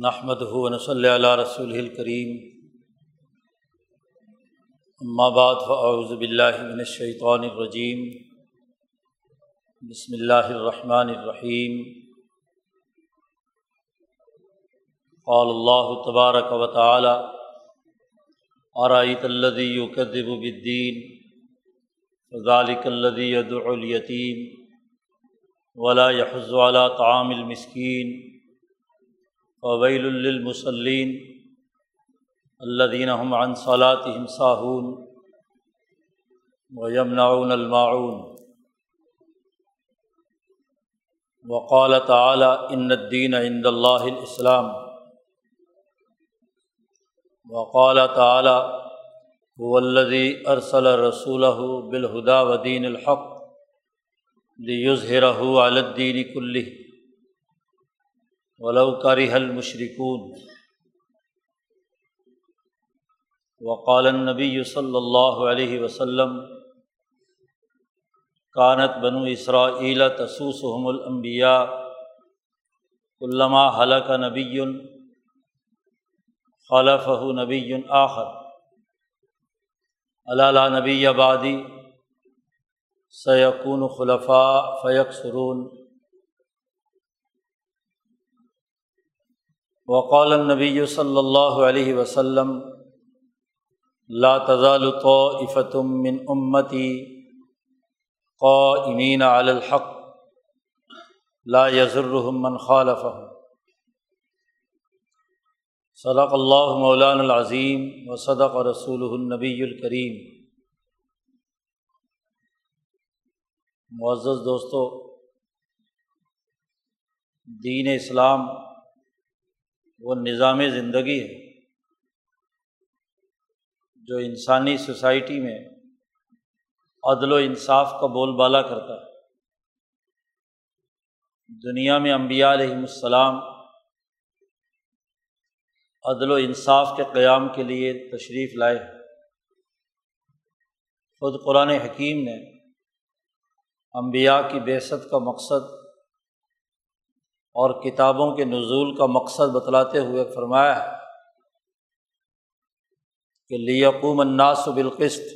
نحمد ہُون صلی اللہ رسول الکریم اما بعد فاعوذ باللہ من الشیطان الرجیم بسم اللہ الرحمن الرحیم قال اللہ تبارک و تعالی ارائیت الذی یکذب بالدین فذلک الذی يدعو الیتیم ولا يحض على طعام المسکین وویل للمصلین الذین هم عن صلاتهم ساهون ويمنعون الماعون. وقال تعالی ان الدین عند اللہ الاسلام وقال تعالی هو الذي ارسل رسوله بالهدى ودين الحق لیظہرہ علی الدین كله. ولو کرہ المشرکون وقال النبی صلی اللہ علیہ وسلم کانت بنو اسرائیل تسوسحم الانبیاء علامہ حلق نبی خلفہ نبی آخر. علالہ نبی آبادی سیقون خلفاء فیق سرون وقال النبی صلی اللہ علیہ وسلم، لا تزال طائفة من امتی قائمین علی الحق، لا يضرهم من خالفهم. صدق اللہ مولان العظیم و صدق رسول النبی الکریم معزز دوستو، دین اسلام وہ نظام زندگی ہے جو انسانی سوسائٹی میں عدل و انصاف کا بول بالا کرتا ہے۔ دنیا میں امبیا علیہم السلام عدل و انصاف کے قیام کے لیے تشریف لائے خود قرآن حکیم نے امبیا کی بیست کا مقصد اور کتابوں کے نزول کا مقصد بتلاتے ہوئے فرمایا ہے کہ لیقوم الناس بالقسط،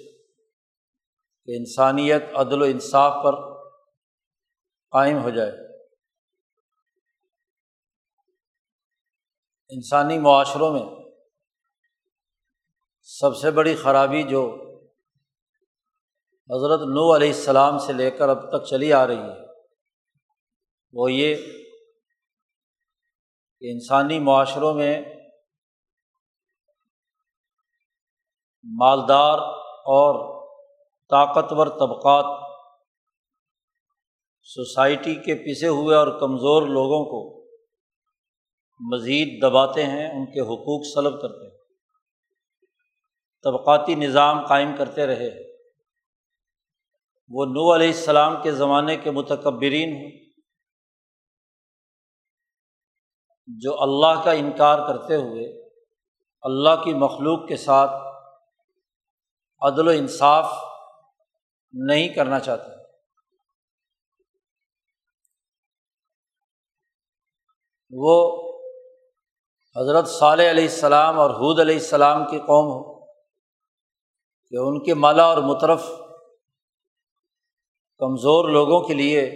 کہ انسانیت عدل و انصاف پر قائم ہو جائے۔ انسانی معاشروں میں سب سے بڑی خرابی جو حضرت نو علیہ السلام سے لے کر اب تک چلی آ رہی ہے، وہ یہ کہ انسانی معاشروں میں مالدار اور طاقتور طبقات سوسائٹی کے پسے ہوئے اور کمزور لوگوں کو مزید دباتے ہیں، ان کے حقوق سلب کرتے ہیں۔ طبقاتی نظام قائم کرتے رہے۔ وہ نو علیہ السلام کے زمانے کے متکبرین ہوں جو اللہ کا انکار کرتے ہوئے اللہ کی مخلوق کے ساتھ عدل و انصاف نہیں کرنا چاہتے وہ حضرت صالح علیہ السلام اور حود علیہ السلام کی قوم ہو کہ ان کے مالا اور مترف کمزور لوگوں کے لیے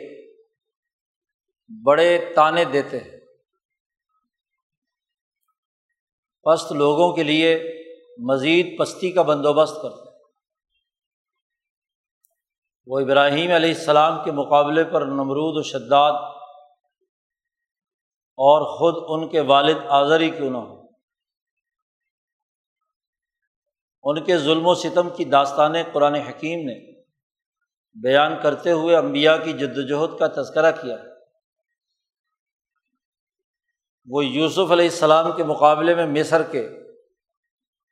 بڑے تانے دیتے ہیں۔ پست لوگوں کے لیے مزید پستی کا بندوبست کرتے وہ ابراہیم علیہ السلام کے مقابلے پر نمرود و شداد اور خود ان کے والد آذری کیوں نہ ہو ان کے ظلم و ستم کی داستانیں قرآن حکیم نے بیان کرتے ہوئے امبیا کی جد وجہد کا تذکرہ کیا۔ وہ یوسف علیہ السلام کے مقابلے میں مصر کے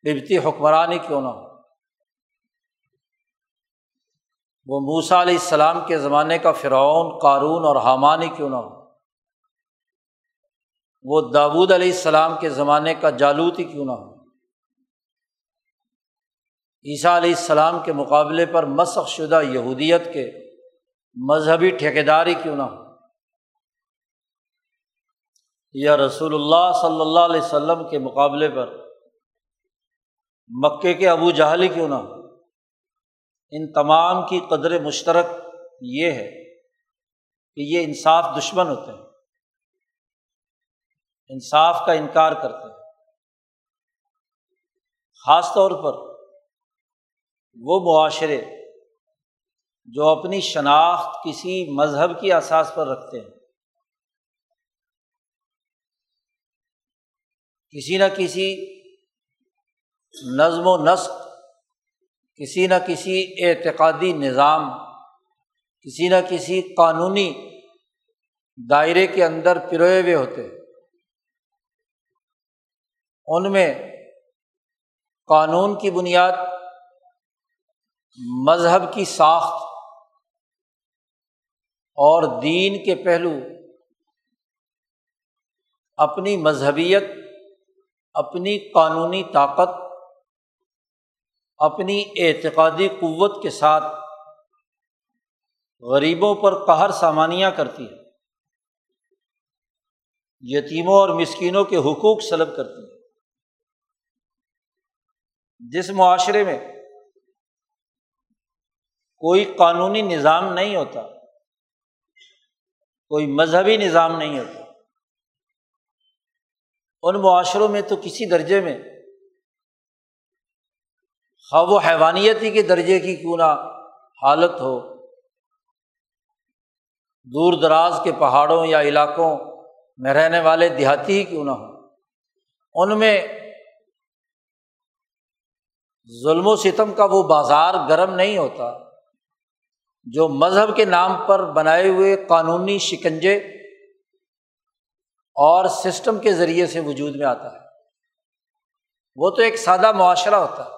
قبتی حکمران ہی کیوں نہ ہو؟ وہ موسا علیہ السلام کے زمانے کا فرعون، قارون اور حامان ہی کیوں نہ ہو؟ وہ داود علیہ السلام کے زمانے کا جالوت ہی کیوں نہ ہو؟ عیسیٰ علیہ السلام کے مقابلے پر مسخ شدہ یہودیت کے مذہبی ٹھیکیداری کیوں نہ ہو؟ یا رسول اللہ صلی اللہ علیہ وسلم کے مقابلے پر، مکے کے ابو جہلی کیوں نہ ہو؟ ان تمام کی قدر مشترک یہ ہے کہ یہ انصاف دشمن ہوتے ہیں، انصاف کا انکار کرتے ہیں۔ خاص طور پر وہ معاشرے جو اپنی شناخت کسی مذہب کی احساس پر رکھتے ہیں۔ کسی نہ کسی نظم و نسق، کسی نہ کسی اعتقادی نظام، کسی نہ کسی قانونی دائرے کے اندر پروئے ہوئے ہوتے ان میں قانون کی بنیاد، مذہب کی ساخت اور دین کے پہلو، اپنی مذہبیت اپنی قانونی طاقت، اپنی اعتقادی قوت کے ساتھ غریبوں پر قہر سامانیاں کرتی ہے۔ یتیموں اور مسکینوں کے حقوق سلب کرتی ہے۔ جس معاشرے میں کوئی قانونی نظام نہیں ہوتا، کوئی مذہبی نظام نہیں ہوتا ان معاشروں میں تو کسی درجے میں۔ خواب و حیوانیتی کے درجے کی کیوں نہ حالت ہو۔ دور دراز کے پہاڑوں یا علاقوں میں رہنے والے دیہاتی ہی کیوں نہ ہوں۔ ان میں ظلم و ستم کا وہ بازار گرم نہیں ہوتا جو مذہب کے نام پر بنائے ہوئے قانونی شکنجے اور سسٹم کے ذریعے سے وجود میں آتا ہے۔ وہ تو ایک سادہ معاشرہ ہوتا ہے۔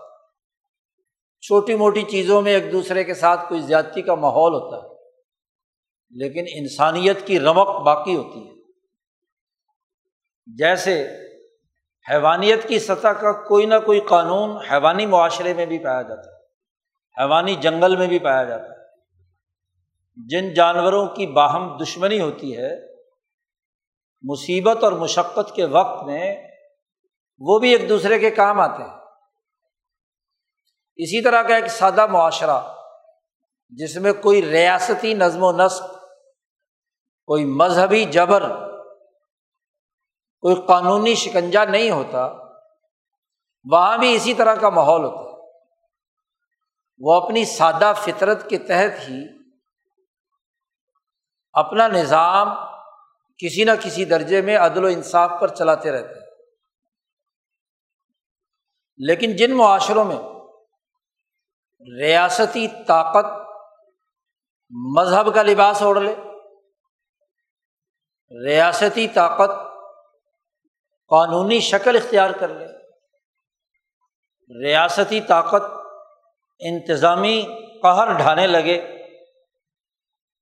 چھوٹی موٹی چیزوں میں ایک دوسرے کے ساتھ کوئی زیادتی کا ماحول ہوتا ہے۔ لیکن انسانیت کی رمق باقی ہوتی ہے۔ جیسے حیوانیت کی سطح کا کوئی نہ کوئی قانون حیوانی معاشرے میں بھی پایا جاتا ہے۔ حیوانی جنگل میں بھی پایا جاتا ہے۔ جن جانوروں کی باہم دشمنی ہوتی ہے مصیبت اور مشقت کے وقت میں وہ بھی ایک دوسرے کے کام آتے ہیں۔ اسی طرح کا ایک سادہ معاشرہ جس میں کوئی ریاستی نظم و نسق، کوئی مذہبی جبر، کوئی قانونی شکنجا نہیں ہوتا، وہاں بھی اسی طرح کا ماحول ہوتا ہے۔ وہ اپنی سادہ فطرت کے تحت ہی اپنا نظام کسی نہ کسی درجے میں عدل و انصاف پر چلاتے رہتے ہیں۔ لیکن جن معاشروں میں ریاستی طاقت مذہب کا لباس اوڑھ لے، ریاستی طاقت قانونی شکل اختیار کر لے، ریاستی طاقت انتظامی قہر ڈھانے لگے،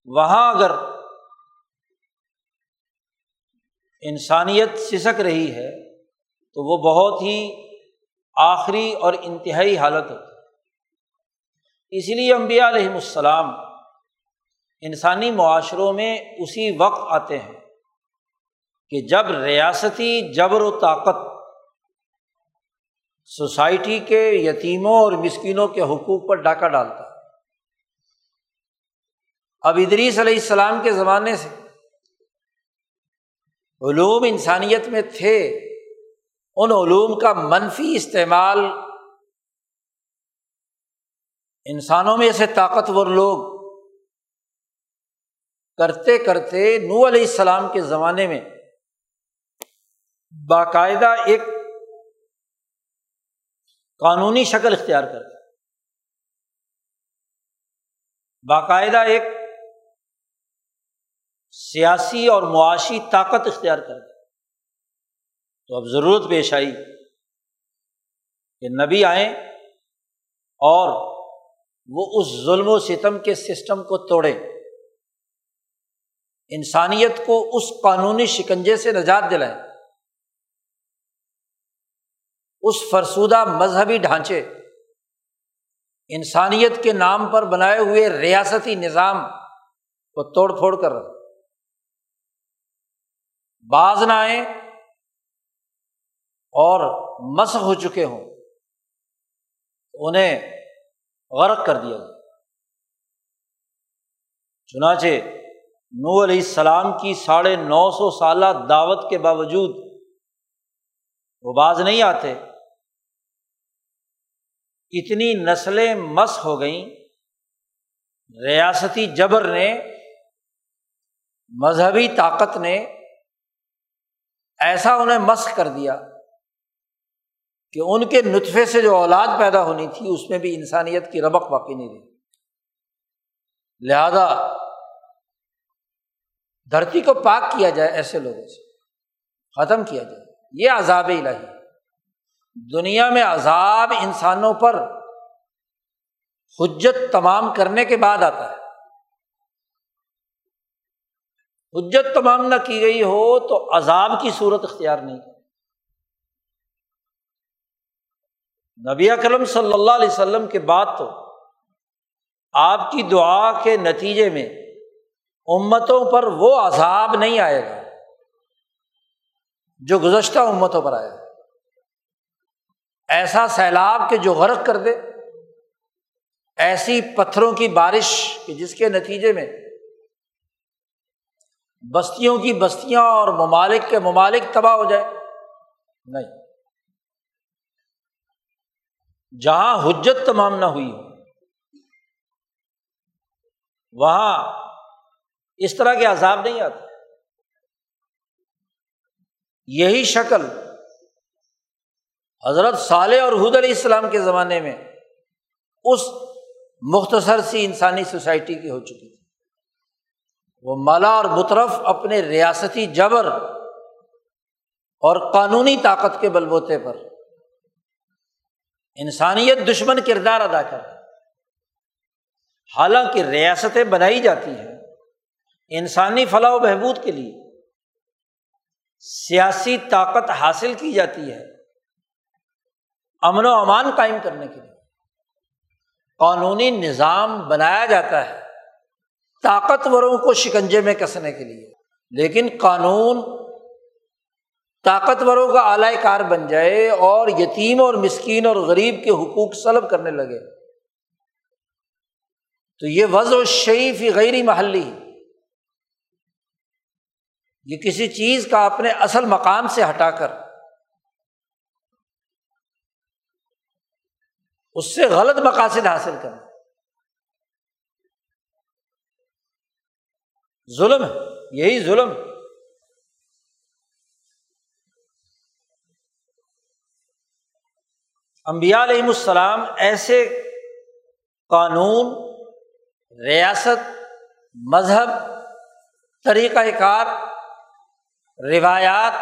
وہاں اگر انسانیت سسک رہی ہے تو وہ بہت ہی آخری اور انتہائی حالت ہوتی اس لیے امبیا علیہم السلام انسانی معاشروں میں اسی وقت آتے ہیں کہ جب ریاستی جبر و طاقت سوسائٹی کے یتیموں اور مسکینوں کے حقوق پر ڈاکہ ڈالتا ہے۔ اب ادریس علیہ السلام کے زمانے سے علوم انسانیت میں تھے، ان علوم کا منفی استعمال انسانوں میں سے طاقتور لوگ کرتے کرتے نو علیہ السلام کے زمانے میں باقاعدہ ایک قانونی شکل اختیار کرتے باقاعدہ ایک سیاسی اور معاشی طاقت اختیار کر تو اب ضرورت پیش آئی کہ نبی آئیں اور وہ اس ظلم و ستم کے سسٹم کو توڑے انسانیت کو اس قانونی شکنجے سے نجات دلائے اس فرسودہ مذہبی ڈھانچے۔ انسانیت کے نام پر بنائے ہوئے ریاستی نظام کو توڑ پھوڑ کر رہا باز نہ آئیں اور مسق ہو چکے ہوں انہیں غرق کر دیا گیا۔ چنانچہ نو علیہ السلام کی ساڑھے نو سو سالہ دعوت کے باوجود وہ باز نہیں آتے۔ اتنی نسلیں مس ہو گئیں۔ ریاستی جبر نے، مذہبی طاقت نے ایسا انہیں مس کر دیا کہ ان کے نطفے سے جو اولاد پیدا ہونی تھی، اس میں بھی انسانیت کی ربق باقی نہیں رہی۔ لہذا دھرتی کو پاک کیا جائے ایسے لوگوں سے، ختم کیا جائے۔ یہ عذاب الہی دنیا میں عذاب انسانوں پر حجت تمام کرنے کے بعد آتا ہے۔ حجت تمام نہ کی گئی ہو تو عذاب کی صورت اختیار نہیں نبی اکرم صلی اللہ علیہ وسلم کے بعد تو آپ کی دعا کے نتیجے میں امتوں پر وہ عذاب نہیں آئے گا جو گزشتہ امتوں پر آئے۔ گا ایسا سیلاب کہ جو غرق کر دے، ایسی پتھروں کی بارش کہ جس کے نتیجے میں بستیوں کی بستیاں اور ممالک کے ممالک تباہ ہو جائے۔ نہیں۔ جہاں حجت تمام نہ ہوئی ہو، وہاں اس طرح کے عذاب نہیں آتے۔ یہی شکل حضرت صالح اور حد علیہ السلام کے زمانے میں اس مختصر سی انسانی سوسائٹی کی ہو چکی۔ تھی وہ مالا اور مترف اپنے ریاستی جبر اور قانونی طاقت کے بل بوتے پر انسانیت دشمن کردار ادا کر حالانکہ ریاستیں بنائی جاتی ہیں انسانی فلاح و بہبود کے لیے۔ سیاسی طاقت حاصل کی جاتی ہے امن و امان قائم کرنے کے لیے۔ قانونی نظام بنایا جاتا ہے۔ طاقتوروں کو شکنجے میں کسنے کے لیے۔ لیکن قانون طاقتوروں کا اعلی کار بن جائے اور یتیم اور مسکین اور غریب کے حقوق سلب کرنے لگے۔ تو یہ وضع و شعیفی غیر محلی۔ یہ کسی چیز کا اپنے اصل مقام سے ہٹا کر۔ اس سے غلط مقاصد حاصل کرنا۔ ظلم ہے، یہی ظلم۔ امبیا علیہم السلام ایسے قانون، ریاست، مذہب طریقۂ کار، روایات،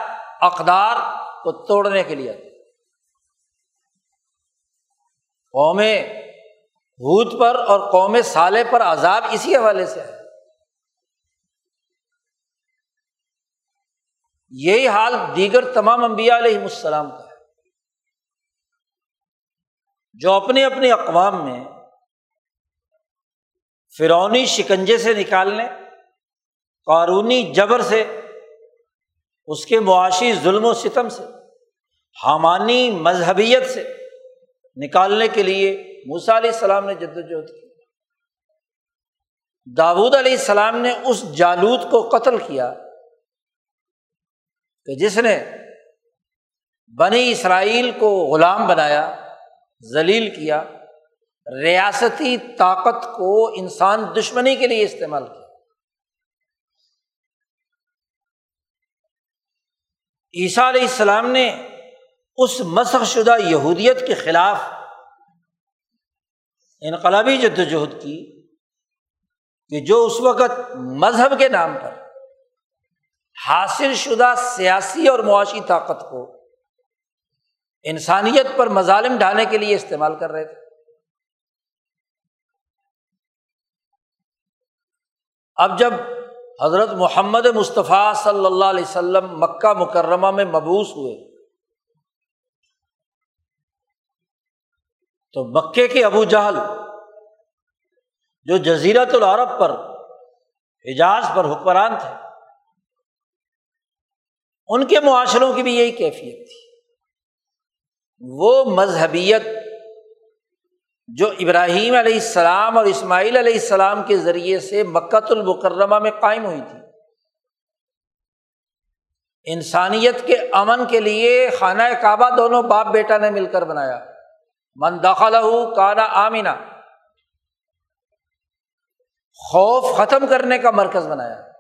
اقدار کو توڑنے کے لیے۔ قوم حود پر اور قوم سالے پر عذاب اسی حوالے سے ہے۔ یہی حال دیگر تمام انبیاء علیہ السلام کا ہے۔ جو اپنے اپنے اقوام میں فرونی شکنجے سے نکالنے قانونی جبر سے، اس کے معاشی ظلم و ستم سے، حامانی مذہبیت سے نکالنے کے لیے موسا علیہ السلام نے جد وجہد کی۔ داود علیہ السلام نے اس جالود کو قتل کیا۔ کہ جس نے بنی اسرائیل کو غلام بنایا، ذلیل کیا، ریاستی طاقت کو انسان دشمنی کے لیے استعمال کیا۔ عیسیٰ علیہ السلام نے اس مسخ شدہ یہودیت کے خلاف انقلابی جد وجہد کی کہ جو اس وقت مذہب کے نام پر حاصل شدہ سیاسی اور معاشی طاقت کو انسانیت پر مظالم ڈھانے کے لیے استعمال کر رہے تھے۔ اب جب حضرت محمد مصطفیٰ صلی اللہ علیہ وسلم مکہ مکرمہ میں مبوس ہوئے، تو مکے کے ابو جہل جو جزیرت العرب پر حجاز پر حکمران تھے ان کے معاشروں کی بھی یہی کیفیت تھی۔ وہ مذہبیت جو ابراہیم علیہ السلام اور اسماعیل علیہ السلام کے ذریعے سے مکت المکرمہ میں قائم ہوئی تھی۔ انسانیت کے امن کے لیے خانہ کعبہ دونوں باپ بیٹا نے مل کر بنایا۔ من دخل کانا آمینہ خوف ختم کرنے کا مرکز بنایا۔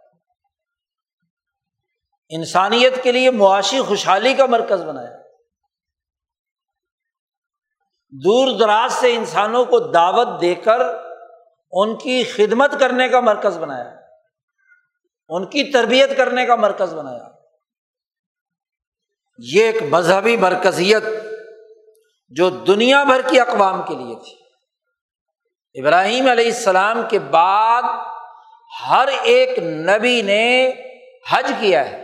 انسانیت کے لیے معاشی خوشحالی کا مرکز بنایا۔ دور دراز سے انسانوں کو دعوت دے کر ان کی خدمت کرنے کا مرکز بنایا۔ ان کی تربیت کرنے کا مرکز بنایا۔ یہ ایک مذہبی مرکزیت جو دنیا بھر کی اقوام کے لیے تھی۔ ابراہیم علیہ السلام کے بعد ہر ایک نبی نے حج کیا ہے۔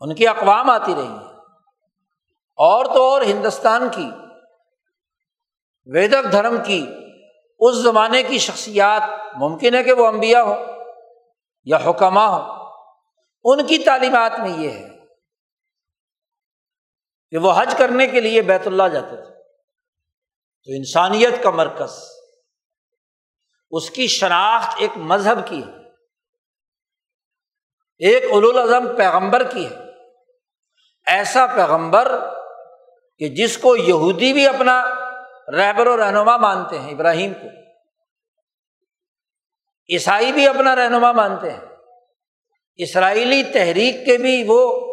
ان کی اقوام آتی رہی ہیں۔ اور تو اور ہندوستان کی، ویدک دھرم کی اس زمانے کی شخصیات ممکن ہے کہ وہ امبیا ہو یا حکمہ ہو ان کی تعلیمات میں یہ ہے کہ وہ حج کرنے کے لیے بیت اللہ جاتے تھے۔ تو انسانیت کا مرکز، اس کی شناخت ایک مذہب کی ہے۔ ایک الاظم پیغمبر کی ہے۔ ایسا پیغمبر کہ جس کو یہودی بھی اپنا رہبر و رہنما مانتے ہیں، ابراہیم کو۔ عیسائی بھی اپنا رہنما مانتے ہیں۔ اسرائیلی تحریک کے بھی وہ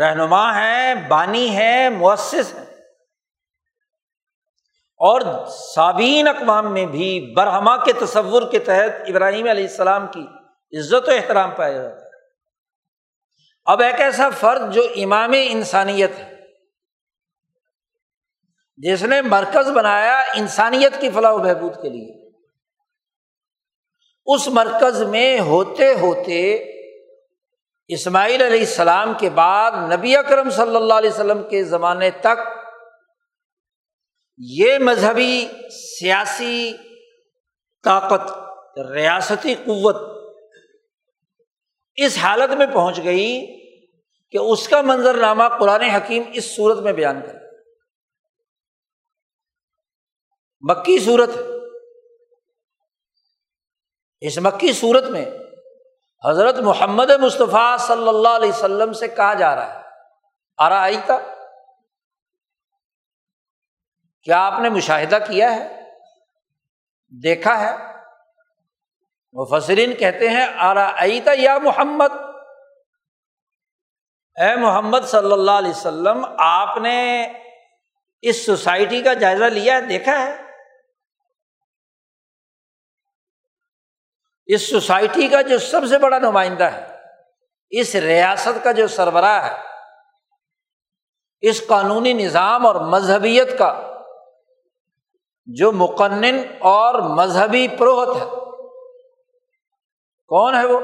رہنما ہیں، بانی ہیں مؤثر ہیں۔ اور سابین اقوام میں بھی برہما کے تصور کے تحت ابراہیم علیہ السلام کی عزت و احترام پایا جاتا ہے۔ اب ایک ایسا فرد جو امام انسانیت ہے، جس نے مرکز بنایا انسانیت کی فلاح و بہبود کے لیے۔ اس مرکز میں ہوتے ہوتے اسماعیل علیہ السلام کے بعد نبی اکرم صلی اللہ علیہ وسلم کے زمانے تک یہ مذہبی سیاسی طاقت، ریاستی قوت اس حالت میں پہنچ گئی کہ اس کا منظر نامہ قرآن حکیم اس صورت میں بیان کر مکی صورت اس مکی صورت میں حضرت محمد مصطفیٰ صلی اللہ علیہ وسلم سے کہا جا رہا ہے۔ آرا آئی تھا کیا آپ نے مشاہدہ کیا ہے؟ دیکھا ہے؟ مفسرین کہتے ہیں آرا ایتا یا محمد؟ اے محمد صلی اللہ علیہ وسلم، آپ نے اس سوسائٹی کا جائزہ لیا ہے، دیکھا ہے؟ اس سوسائٹی کا جو سب سے بڑا نمائندہ ہے، اس ریاست کا جو سربراہ ہے، اس قانونی نظام اور مذہبیت کا جو مقنن اور مذہبی پروہت ہے۔ کون ہے وہ؟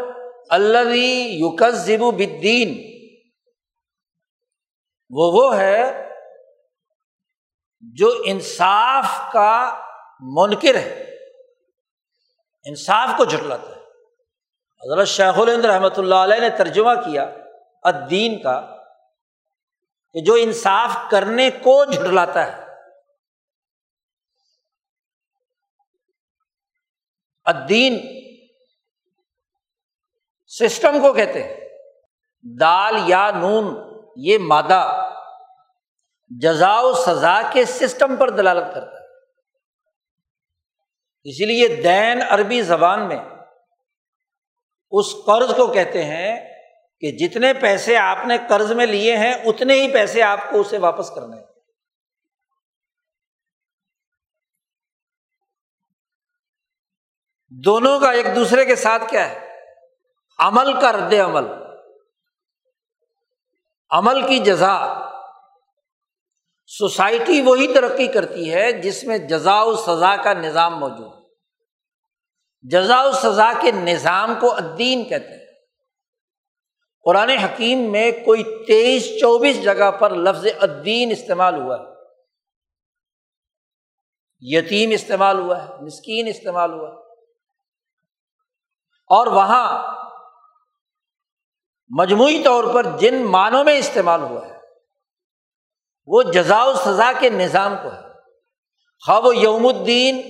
اللہ یوکس زبو بدین وہ وہ ہے جو انصاف کا منکر ہے۔ انصاف کو جھٹلاتا ہے۔ حضرت شیخ الند رحمۃ اللہ علیہ نے ترجمہ کیا ادین کا کہ جو انصاف کرنے کو جھٹلاتا ہے۔ ادین سسٹم کو کہتے ہیں۔ دال یا نون، یہ مادہ جزا و سزا کے سسٹم پر دلالت کرتا ہے۔ اسی لیے دین عربی زبان میں اس قرض کو کہتے ہیں کہ جتنے پیسے آپ نے قرض میں لیے ہیں، اتنے ہی پیسے آپ کو اسے واپس کرنے ہیں۔ دونوں کا ایک دوسرے کے ساتھ کیا ہے؟ عمل کا رد عمل۔ عمل کی جزا۔ سوسائٹی وہی ترقی کرتی ہے جس میں جزا و سزا کا نظام موجود جزا و سزا کے نظام کو ادین کہتے ہیں۔ قرآن حکیم میں کوئی تیئیس چوبیس جگہ پر لفظ ادین استعمال ہوا ہے۔ یتیم استعمال ہوا ہے، مسکین استعمال ہوا ہے۔ اور وہاں مجموعی طور پر جن معنوں میں استعمال ہوا ہے، وہ جزا و سزا کے نظام کو ہے۔ خواب و یوم الدین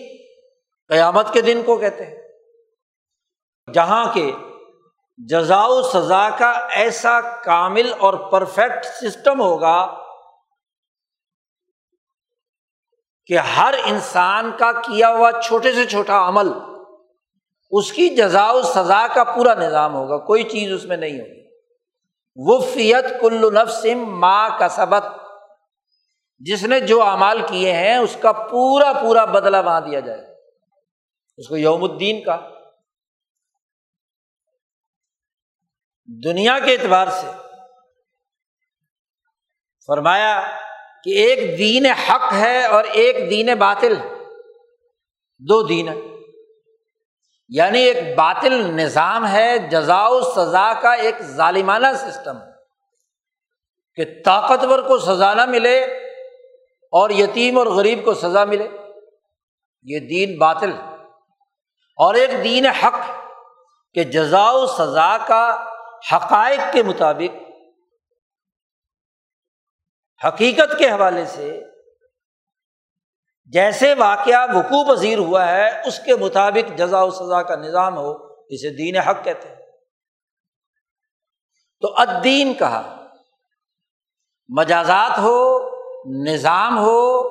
قیامت کے دن کو کہتے ہیں۔ جہاں کے جزا و سزا کا ایسا کامل اور پرفیکٹ سسٹم ہوگا کہ ہر انسان کا کیا ہوا چھوٹے سے چھوٹا عمل، اس کی جزا و سزا کا پورا نظام ہوگا، کوئی چیز اس میں نہیں ہوگی۔ وہ فیت کل نفسم ماں کا سبق جس نے جو اعمال کیے ہیں، اس کا پورا پورا بدلا وہاں دیا جائے۔ اس کو یوم الدین کا۔ دنیا کے اعتبار سے فرمایا کہ ایک دین حق ہے اور ایک دین باطل۔ دو دین ہے یعنی ایک باطل نظام ہے جزا و سزا کا ایک ظالمانہ سسٹم۔ کہ طاقتور کو سزا نہ ملے اور یتیم اور غریب کو سزا ملے۔ یہ دین باطل۔ اور ایک دین حق کہ جزا و سزا کا حقائق کے مطابق، حقیقت کے حوالے سے جیسے واقعہ وقوع پذیر ہوا ہے، اس کے مطابق جزا و سزا کا نظام ہو، اسے دین حق کہتے ہیں۔ تو ادین کہا، مجازات ہو، نظام ہو،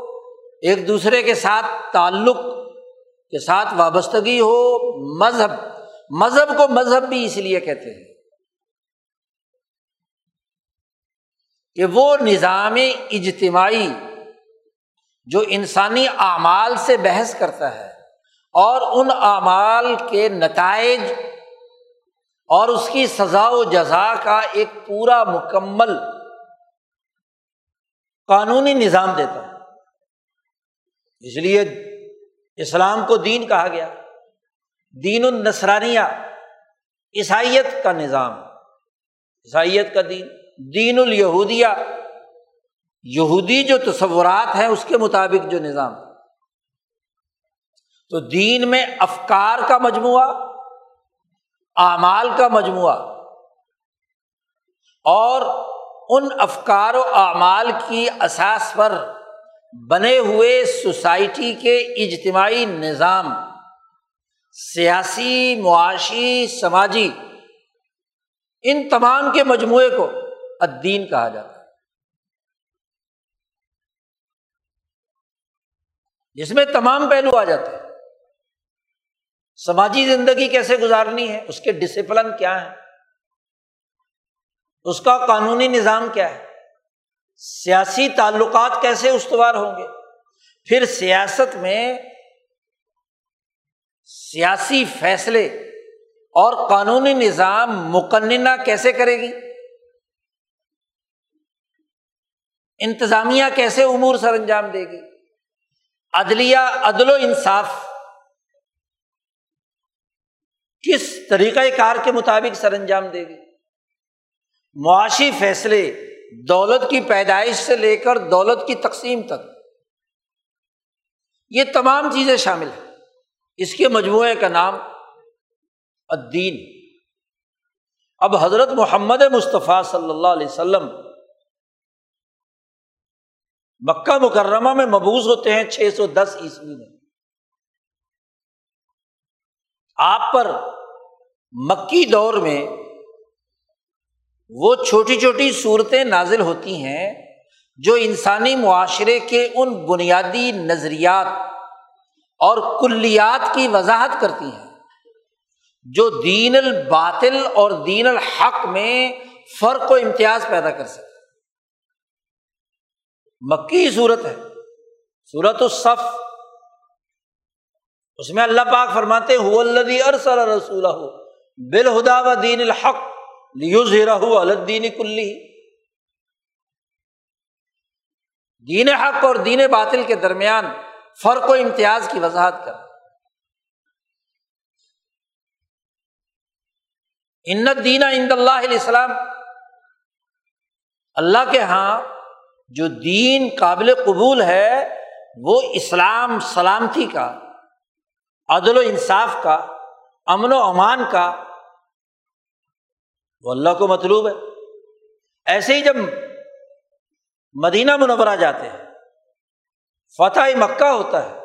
ایک دوسرے کے ساتھ تعلق، کے ساتھ وابستگی ہو، مذہب۔ مذہب کو مذہب بھی اس لیے کہتے ہیں کہ وہ نظام اجتماعی جو انسانی اعمال سے بحث کرتا ہے اور ان اعمال کے نتائج اور اس کی سزا و جزا کا ایک پورا مکمل قانونی نظام دیتا ہے۔ اس لیے اسلام کو دین کہا گیا۔ دین النسرانیہ عیسائیت کا نظام۔ عیسائیت کا دین۔ دین الہودیہ یہودی جو تصورات ہیں اس کے مطابق جو نظام تو دین میں افکار کا مجموعہ، اعمال کا مجموعہ، اور ان افکار و اعمال کی اساس پر بنے ہوئے سوسائٹی کے اجتماعی نظام، سیاسی، معاشی، سماجی، ان تمام کے مجموعے کو ادین کہا جاتا ہے۔ جس میں تمام پہلو آ جاتے ہیں۔ سماجی زندگی کیسے گزارنی ہے؟ اس کے ڈسپلن کیا ہے اس کا قانونی نظام کیا ہے؟ سیاسی تعلقات کیسے استوار ہوں گے؟ پھر سیاست میں سیاسی فیصلے اور قانونی نظام مقننہ کیسے کرے گی؟ انتظامیہ کیسے امور سر انجام دے گی؟ عدلیہ، عدل و انصاف۔ کس طریقۂ کار کے مطابق سر انجام دے گی؟ معاشی فیصلے دولت کی پیدائش سے لے کر دولت کی تقسیم تک۔ یہ تمام چیزیں شامل ہیں۔ اس کے مجموعے کا نام الدین۔ اب حضرت محمد مصطفیٰ صلی اللہ علیہ وسلم مکہ مکرمہ میں مبوض ہوتے ہیں چھ سو دس عیسوی میں۔ آپ پر مکی دور میں وہ چھوٹی چھوٹی صورتیں نازل ہوتی ہیں جو انسانی معاشرے کے ان بنیادی نظریات اور کلیات کی وضاحت کرتی ہیں، جو دین الباطل اور دین الحق میں فرق و امتیاز پیدا کر سکتے مکی صورت ہے۔ صورت الصف۔ اس میں اللہ پاک فرماتے ارسل رسول بالہدا و دین الحق الدین کلی۔ دین حق اور دین باطل کے درمیان فرق و امتیاز کی وضاحت کر۔ ان دین اند اللہ علیہ السلام اللہ کے یہاں جو دین قابل قبول ہے، وہ اسلام سلامتی کا، عدل و انصاف کا، امن و امان کا، وہ اللہ کو مطلوب ہے۔ ایسے ہی جب مدینہ منورہ جاتے ہیں، فتح مکہ ہوتا ہے،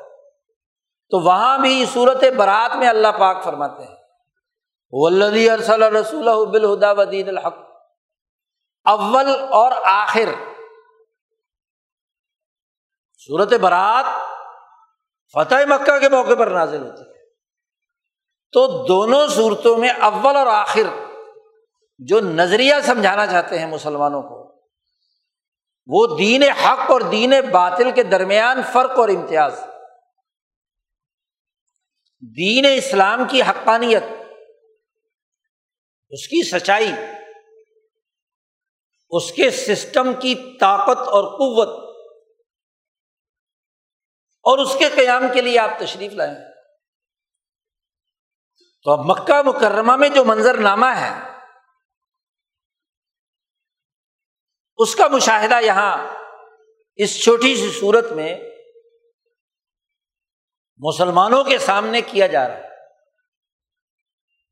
تو وہاں بھی صورت برات میں اللہ پاک فرماتے ہیں۔ ولدی ارسل رسول بالہدا ودین الحق، اول اور آخر۔ صورت برات فتح مکہ کے موقع پر نازل ہوتی ہے۔ تو دونوں صورتوں میں اول اور آخر جو نظریہ سمجھانا چاہتے ہیں مسلمانوں کو، وہ دین حق اور دین باطل کے درمیان فرق اور امتیاز۔ دین اسلام کی حقانیت، اس کی سچائی، اس کے سسٹم کی طاقت اور قوت اور اس کے قیام کے لیے آپ تشریف لائیں۔ تو اب مکہ مکرمہ میں جو منظر نامہ ہے، اس کا مشاہدہ یہاں اس چھوٹی سی صورت میں مسلمانوں کے سامنے کیا جا رہا ہے۔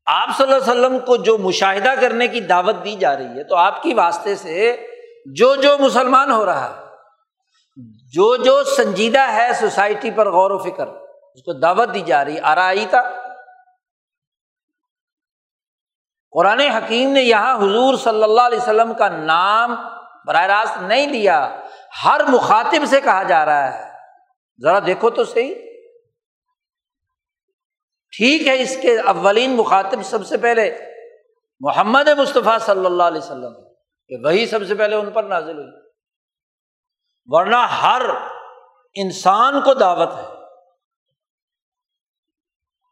آپ صلی اللہ علیہ وسلم کو جو مشاہدہ کرنے کی دعوت دی جا رہی ہے، تو آپ کی واسطے سے جو جو مسلمان ہو رہا ہے جو جو سنجیدہ ہے سوسائٹی پر غور و فکر، اس کو دعوت دی جا رہی آ تھا قرآن حکیم نے یہاں حضور صلی اللہ علیہ وسلم کا نام براہ راست نہیں لیا ہر مخاطب سے کہا جا رہا ہے۔ ذرا دیکھو تو صحیح۔ ٹھیک ہے، اس کے اولین مخاطب سب سے پہلے محمد مصطفیٰ صلی اللہ علیہ وسلم، کہ وہی سب سے پہلے ان پر نازل ہوئی۔ ورنہ ہر انسان کو دعوت ہے۔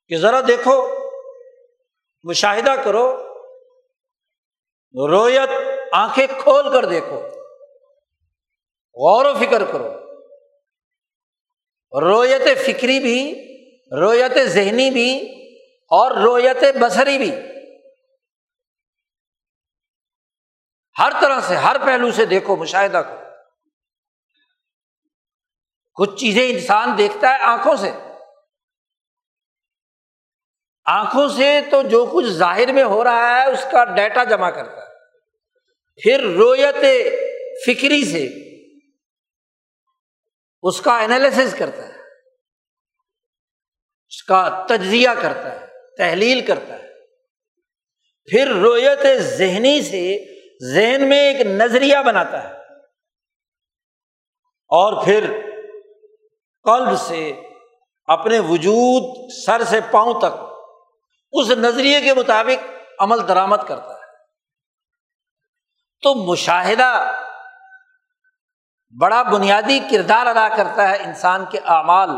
کہ ذرا دیکھو، مشاہدہ کرو، رویت آنکھیں کھول کر دیکھو، غور و فکر کرو۔ رویت فکری بھی، رویت ذہنی بھی اور رویت بصری بھی۔ ہر طرح سے، ہر پہلو سے دیکھو، مشاہدہ کرو۔ کچھ چیزیں انسان دیکھتا ہے آنکھوں سے۔ آنکھوں سے تو جو کچھ ظاہر میں ہو رہا ہے، اس کا ڈیٹا جمع کرتا ہے۔ پھر رویت فکری سے اس کا انالیسس کرتا ہے۔ اس کا تجزیہ کرتا ہے، تحلیل کرتا ہے۔ پھر رویت ذہنی سے ذہن میں ایک نظریہ بناتا ہے۔ اور پھر قلب سے اپنے وجود سر سے پاؤں تک اس نظریے کے مطابق عمل درآمد کرتا ہے۔ تو مشاہدہ بڑا بنیادی کردار ادا کرتا ہے انسان کے اعمال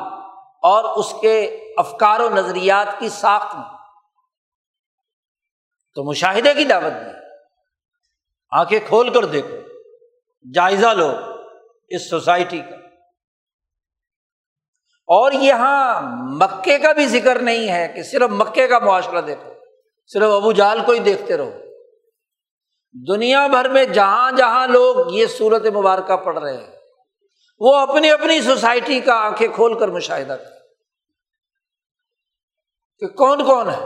اور اس کے افکار و نظریات کی ساخت میں۔ تو مشاہدے کی دعوت دی۔ آنکھیں کھول کر دیکھو۔ جائزہ لو اس سوسائٹی کا۔ اور یہاں مکے کا بھی ذکر نہیں ہے کہ صرف مکے کا معاشرہ دیکھو، صرف ابو جال کو ہی دیکھتے رہو۔ دنیا بھر میں جہاں جہاں لوگ یہ صورت مبارکہ پڑھ رہے ہیں، وہ اپنی اپنی سوسائٹی کا آنکھیں کھول کر مشاہدہ کر کہ کون کون ہے؟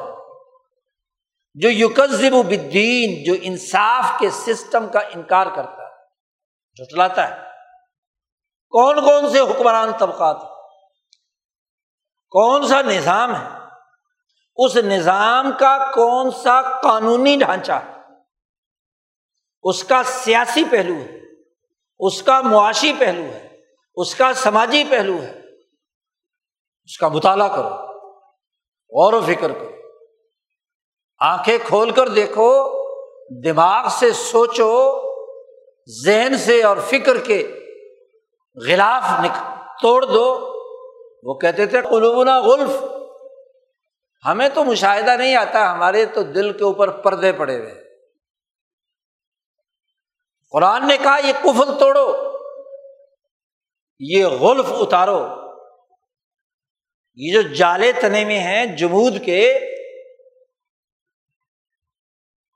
جو یوکزب بدین جو انصاف کے سسٹم کا انکار کرتا ہے جٹلاتا ہے۔ کون کون سے حکمران طبقات کون سا نظام ہے؟ اس نظام کا کون سا قانونی ڈھانچہ ہے؟ اس کا سیاسی پہلو ہے، اس کا معاشی پہلو ہے، اس کا سماجی پہلو ہے۔ اس کا مطالعہ کرو، غور و فکر کرو۔ آنکھیں کھول کر دیکھو، دماغ سے سوچو، ذہن سے اور فکر کے غلاف نک توڑ دو۔ وہ کہتے تھے، قلوبنا غلف۔ ہمیں تو مشاہدہ نہیں آتا، ہمارے تو دل کے اوپر پردے پڑے ہوئے قرآن نے کہا، یہ کفل توڑو، یہ غلف اتارو۔ یہ جو جالے تنے میں ہیں، جمود کے،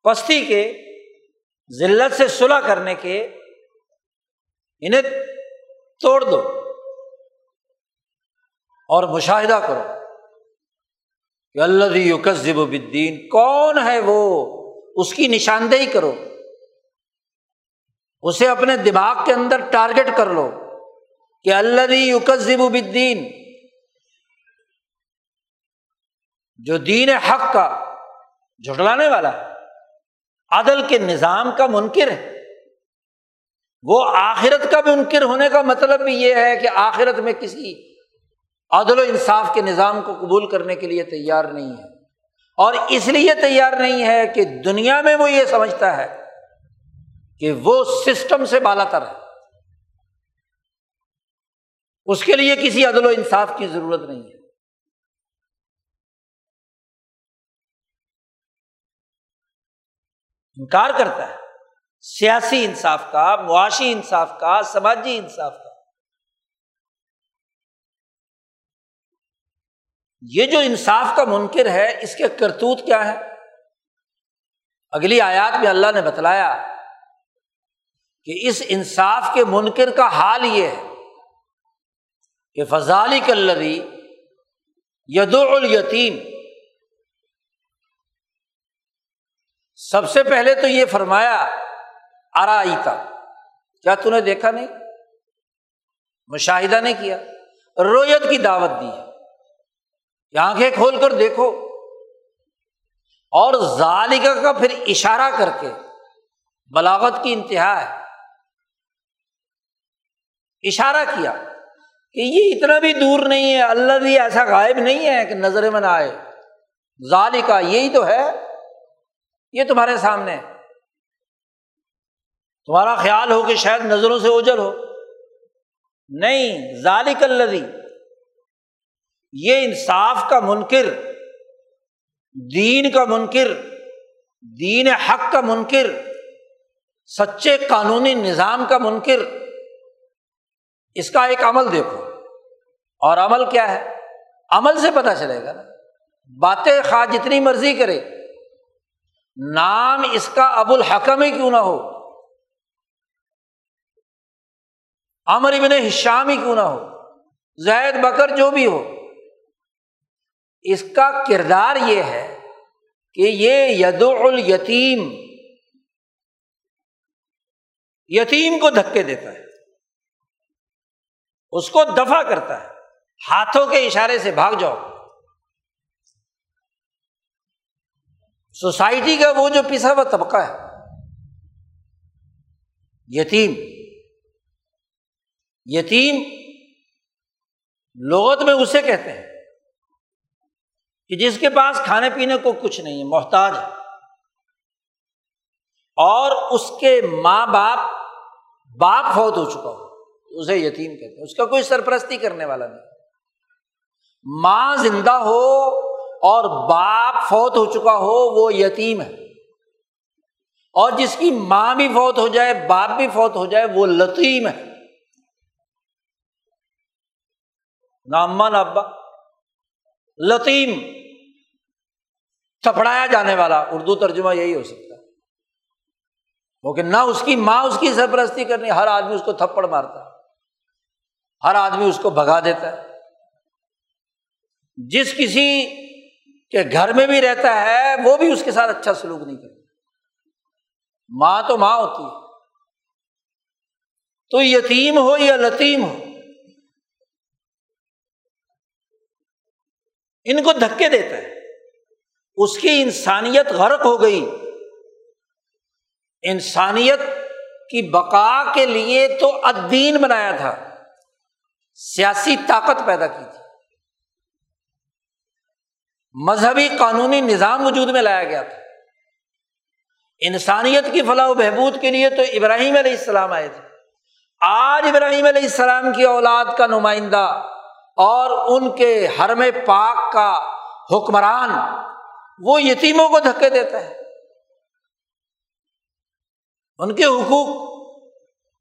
پستی کے، ذلت سے صلح کرنے کے، انہیں توڑ دو۔ اور مشاہدہ کرو کہ اللہ یوکس الدین کون ہے وہ؟ اس کی نشاندہی کرو۔ اسے اپنے دماغ کے اندر ٹارگیٹ کر لو کہ اللہ یوکزب الدین جو دین حق کا جھٹلانے والا ہے عدل کے نظام کا منکر ہے۔ وہ آخرت کا بھی منکر ہونے کا مطلب بھی یہ ہے کہ آخرت میں کسی عدل و انصاف کے نظام کو قبول کرنے کے لیے تیار نہیں ہے۔ اور اس لیے تیار نہیں ہے کہ دنیا میں وہ یہ سمجھتا ہے کہ وہ سسٹم سے بالا تر ہے۔ اس کے لیے کسی عدل و انصاف کی ضرورت نہیں ہے۔ انکار کرتا ہے۔ سیاسی انصاف کا، معاشی انصاف کا، سماجی انصاف کا۔ یہ جو انصاف کا منکر ہے، اس کے کرتوت کیا ہے اگلی آیات میں اللہ نے بتلایا کہ اس انصاف کے منکر کا حال یہ ہے کہ فضالی کلری ید الیتیم سب سے پہلے تو یہ فرمایا آرائیتا کیا تھی دیکھا نہیں؟ مشاہدہ نہیں کیا۔ رویت کی دعوت دی ہے۔ آنکھیں کھول کر دیکھو۔ اور ظالقہ کا پھر اشارہ کر کے بلاغت کی انتہا ہے۔ اشارہ کیا کہ یہ اتنا بھی دور نہیں ہے، اللہ بھی ایسا غائب نہیں ہے کہ نظر میں نہ آئے۔ ظالقہ یہی تو ہے۔ یہ تمہارے سامنے۔ تمہارا خیال ہو کہ شاید نظروں سے اوجل ہو۔ نہیں ظالق اللہ یہ انصاف کا منکر، دین کا منکر، دین حق کا منکر، سچے قانونی نظام کا منکر، اس کا ایک عمل دیکھو۔ اور عمل کیا ہے؟ عمل سے پتہ چلے گا نا۔ باتیں خواہ جتنی مرضی کرے۔ نام اس کا ابو الحکم ہی کیوں نہ ہو؟ امر ابن حشام ہی کیوں نہ ہو؟ زید بکر جو بھی ہو۔ اس کا کردار یہ ہے کہ یہ ید الیتیم، یتیم کو دھکے دیتا ہے، اس کو دفاع کرتا ہے، ہاتھوں کے اشارے سے بھاگ جاؤ۔ سوسائٹی کا وہ جو پسا ہوا طبقہ ہے، یتیم۔ یتیم لغت میں اسے کہتے ہیں۔ کہ جس کے پاس کھانے پینے کو کچھ نہیں ہے، محتاج ہے۔ اور اس کے ماں باپ باپ فوت ہو چکا ہو اسے یتیم کہتے ہیں۔ اس کا کوئی سرپرستی کرنے والا نہیں۔ ماں زندہ ہو اور باپ فوت ہو چکا ہو، وہ یتیم ہے۔ اور جس کی ماں بھی فوت ہو جائے، باپ بھی فوت ہو جائے، وہ لطیم ہے۔ نہ اما، نہ ابا۔ لطیم، تھپڑایا جانے والا، اردو ترجمہ یہی ہو سکتا ہے۔ کیونکہ نہ اس کی ماں اس کی سرپرستی کرنی، ہر آدمی اس کو تھپڑ مارتا ہے۔ ہر آدمی اس کو بھگا دیتا ہے۔ جس کسی کے گھر میں بھی رہتا ہے، وہ بھی اس کے ساتھ اچھا سلوک نہیں کرتا۔ ماں تو ماں ہوتی ہے۔ تو یتیم ہو یا لتیم ہو ان کو دھکے دیتا ہے۔ اس کی انسانیت غرق ہو گئی۔ انسانیت کی بقا کے لیے تو ادین بنایا تھا۔ سیاسی طاقت پیدا کی تھی۔ مذہبی قانونی نظام وجود میں لایا گیا تھا۔ انسانیت کی فلاح و بہبود کے لیے تو ابراہیم علیہ السلام آئے تھے۔ آج ابراہیم علیہ السلام کی اولاد کا نمائندہ اور ان کے حرم پاک کا حکمران وہ یتیموں کو دھکے دیتا ہے ان کے حقوق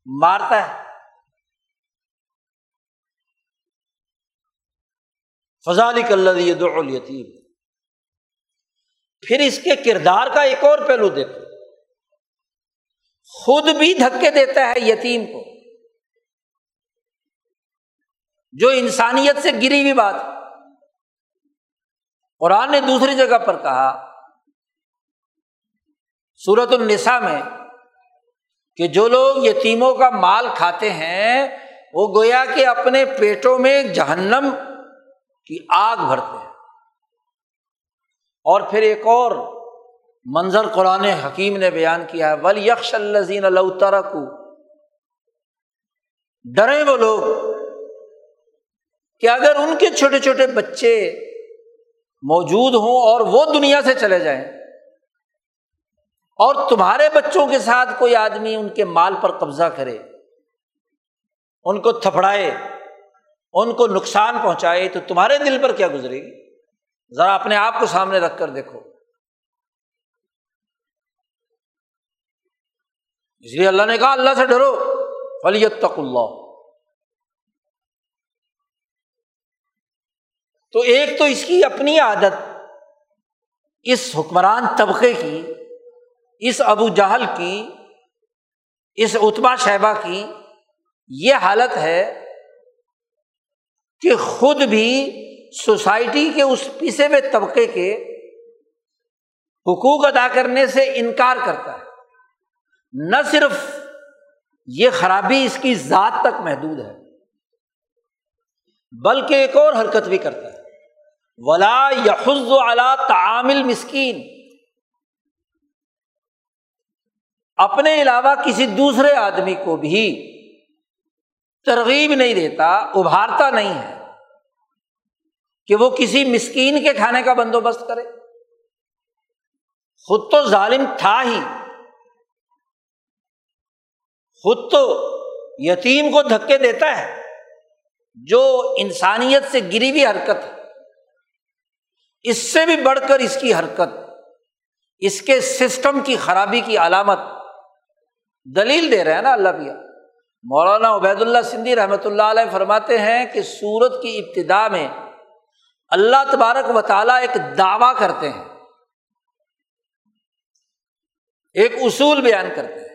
مارتا ہے۔ فضال کلّی یتیم پھر اس کے کردار کا ایک اور پہلو دیکھو۔ خود بھی دھکے دیتا ہے یتیم کو۔ جو انسانیت سے گری ہوئی بات قرآن نے دوسری جگہ پر کہا صورت النساء میں کہ جو لوگ یتیموں کا مال کھاتے ہیں، وہ گویا کہ اپنے پیٹوں میں جہنم کی آگ بھرتے ہیں۔ اور پھر ایک اور منظر قرآن حکیم نے بیان کیا ہے ول یکش الزین اللہ کو ڈرے وہ لوگ۔ کہ اگر ان کے چھوٹے چھوٹے بچے موجود ہوں اور وہ دنیا سے چلے جائیں اور تمہارے بچوں کے ساتھ کوئی آدمی ان کے مال پر قبضہ کرے، ان کو تھپڑائے، ان کو نقصان پہنچائے، تو تمہارے دل پر کیا گزرے گی؟ ذرا اپنے آپ کو سامنے رکھ کر دیکھو۔ اس لیے اللہ نے کہا، اللہ سے ڈرو فلیت تک اللہ تو ایک تو اس کی اپنی عادت، اس حکمران طبقے کی، اس ابو جہل کی، اس اتبا شہبہ کی یہ حالت ہے کہ خود بھی سوسائٹی کے اس پیسے ہوئے طبقے کے حقوق ادا کرنے سے انکار کرتا ہے۔ نہ صرف یہ خرابی اس کی ذات تک محدود ہے، بلکہ ایک اور حرکت بھی کرتا ہے۔ ولا یحز اعلیٰ تعامل مسکین اپنے علاوہ کسی دوسرے آدمی کو بھی ترغیب نہیں دیتا، ابھارتا نہیں ہے کہ وہ کسی مسکین کے کھانے کا بندوبست کرے۔ خود تو ظالم تھا ہی۔ خود تو یتیم کو دھکے دیتا ہے۔ جو انسانیت سے گری ہوئی حرکت ہے۔ اس سے بھی بڑھ کر اس کی حرکت، اس کے سسٹم کی خرابی کی علامت دلیل دے رہے ہیں نا اللہ بھیا۔ مولانا عبید اللہ سندھی رحمۃ اللہ علیہ فرماتے ہیں کہ سورت کی ابتدا میں اللہ تبارک و تعالیٰ ایک دعوی کرتے ہیں۔ ایک اصول بیان کرتے ہیں۔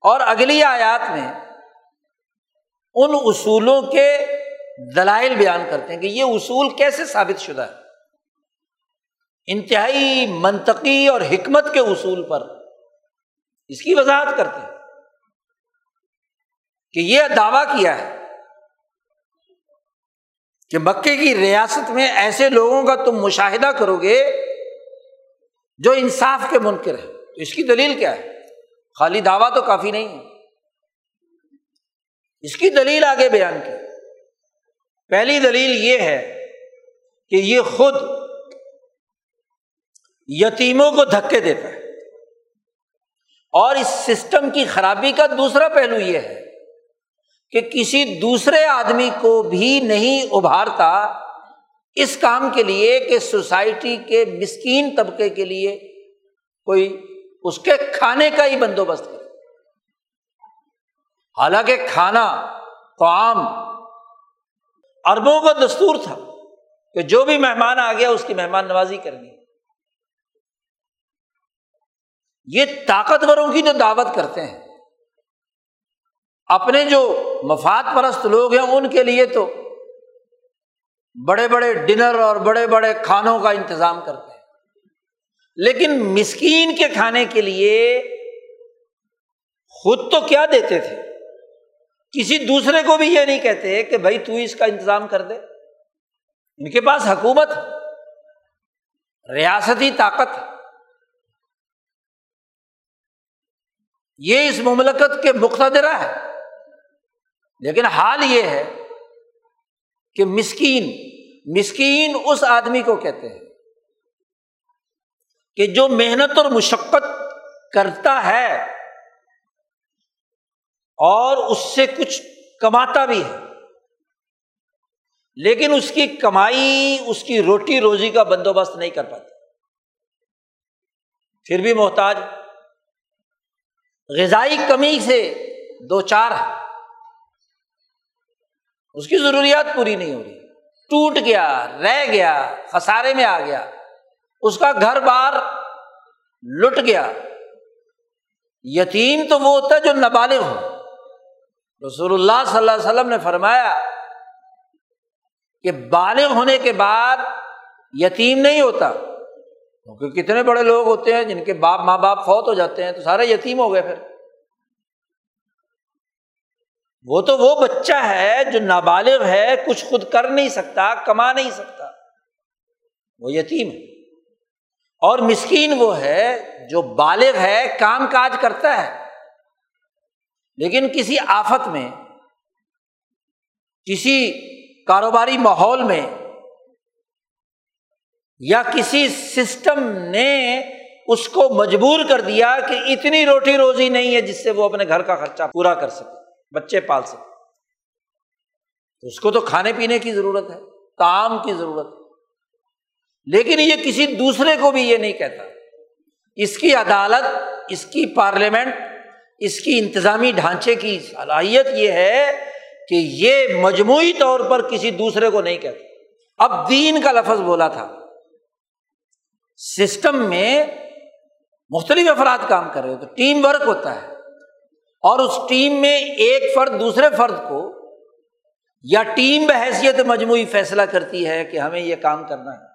اور اگلی آیات میں ان اصولوں کے دلائل بیان کرتے ہیں کہ یہ اصول کیسے ثابت شدہ ہے۔ انتہائی منطقی اور حکمت کے اصول پر اس کی وضاحت کرتے ہیں کہ یہ دعویٰ کیا ہے کہ مکے کی ریاست میں ایسے لوگوں کا تم مشاہدہ کرو گے جو انصاف کے منکر ہے تو اس کی دلیل کیا ہے؟ خالی دعویٰ تو کافی نہیں ہے۔ اس کی دلیل آگے بیان کی۔ پہلی دلیل یہ ہے کہ یہ خود یتیموں کو دھکے دیتا ہے۔ اور اس سسٹم کی خرابی کا دوسرا پہلو یہ ہے کہ کسی دوسرے آدمی کو بھی نہیں ابھارتا اس کام کے لیے کہ سوسائٹی کے مسکین طبقے کے لیے کوئی اس کے کھانے کا ہی بندوبست کرے۔ حالانکہ کھانا تو عام اربوں کا دستور تھا کہ جو بھی مہمان آ گیا اس کی مہمان نوازی کرنی یہ طاقتوروں کی جو دعوت کرتے ہیں، اپنے جو مفاد پرست لوگ ہیں ان کے لیے تو بڑے بڑے ڈنر اور بڑے بڑے کھانوں کا انتظام کرتے ہیں۔ لیکن مسکین کے کھانے کے لیے خود تو کیا دیتے تھے؟ کسی دوسرے کو بھی یہ نہیں کہتے کہ بھائی تو اس کا انتظام کر دے۔ ان کے پاس حکومت، ریاستی طاقت۔ یہ اس مملکت کے مقتدرہ ہے۔ لیکن حال یہ ہے کہ مسکین مسکین اس آدمی کو کہتے ہیں کہ جو محنت اور مشقت کرتا ہے اور اس سے کچھ کماتا بھی ہے، لیکن اس کی کمائی، اس کی روٹی روزی کا بندوبست نہیں کر پاتا۔ پھر بھی محتاج غذائی کمی سے دو چار ہے۔ اس کی ضروریات پوری نہیں ہو رہی۔ ٹوٹ گیا، رہ گیا، خسارے میں آ گیا۔ اس کا گھر بار لٹ گیا۔ یتیم تو وہ ہوتا ہے جو نابالغ ہو۔ رسول اللہ صلی اللہ علیہ وسلم نے فرمایا کہ بالغ ہونے کے بعد یتیم نہیں ہوتا۔ کیونکہ کتنے بڑے لوگ ہوتے ہیں جن کے باپ ماں باپ فوت ہو جاتے ہیں تو سارے یتیم ہو گئے پھر۔ وہ تو وہ بچہ ہے جو نابالغ ہے، کچھ خود کر نہیں سکتا، کما نہیں سکتا۔ وہ یتیم ہے۔ اور مسکین وہ ہے جو بالغ ہے، کام کاج کرتا ہے۔ لیکن کسی آفت میں، کسی کاروباری ماحول میں یا کسی سسٹم نے اس کو مجبور کر دیا کہ اتنی روٹی روزی نہیں ہے جس سے وہ اپنے گھر کا خرچہ پورا کر سکے، بچے پال سکے۔ اس کو تو کھانے پینے کی ضرورت ہے، کام کی ضرورت ہے۔ لیکن یہ کسی دوسرے کو بھی یہ نہیں کہتا۔ اس کی عدالت، اس کی پارلیمنٹ، اس کی انتظامی ڈھانچے کی صلاحیت یہ ہے کہ یہ مجموعی طور پر کسی دوسرے کو نہیں کہتا۔ اب دین کا لفظ بولا تھا۔ سسٹم میں مختلف افراد کام کر رہے ہو، تو ٹیم ورک ہوتا ہے۔ اور اس ٹیم میں ایک فرد دوسرے فرد کو یا ٹیم بحیثیت مجموعی فیصلہ کرتی ہے کہ ہمیں یہ کام کرنا ہے۔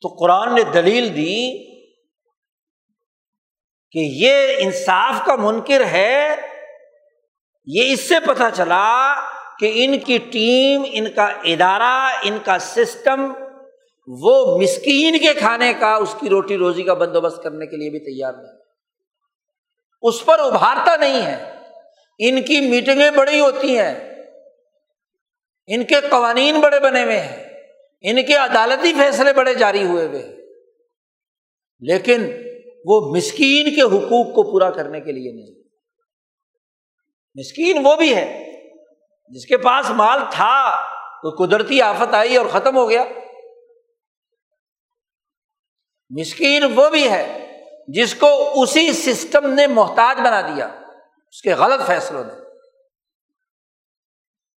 تو قرآن نے دلیل دی کہ یہ انصاف کا منکر ہے۔ یہ اس سے پتہ چلا کہ ان کی ٹیم، ان کا ادارہ، ان کا سسٹم وہ مسکین کے کھانے کا، اس کی روٹی روزی کا بندوبست کرنے کے لیے بھی تیار نہیں اس پر ابھارتا نہیں ہے۔ ان کی میٹنگیں بڑی ہوتی ہیں۔ ان کے قوانین بڑے بنے ہوئے ہیں۔ ان کے عدالتی فیصلے بڑے جاری ہوئے ہوئے ہیں۔ لیکن وہ مسکین کے حقوق کو پورا کرنے کے لیے نہیں۔ مسکین وہ بھی ہے جس کے پاس مال تھا تو قدرتی آفت آئی اور ختم ہو گیا۔ مسکین وہ بھی ہے جس کو اسی سسٹم نے محتاج بنا دیا، اس کے غلط فیصلوں نے،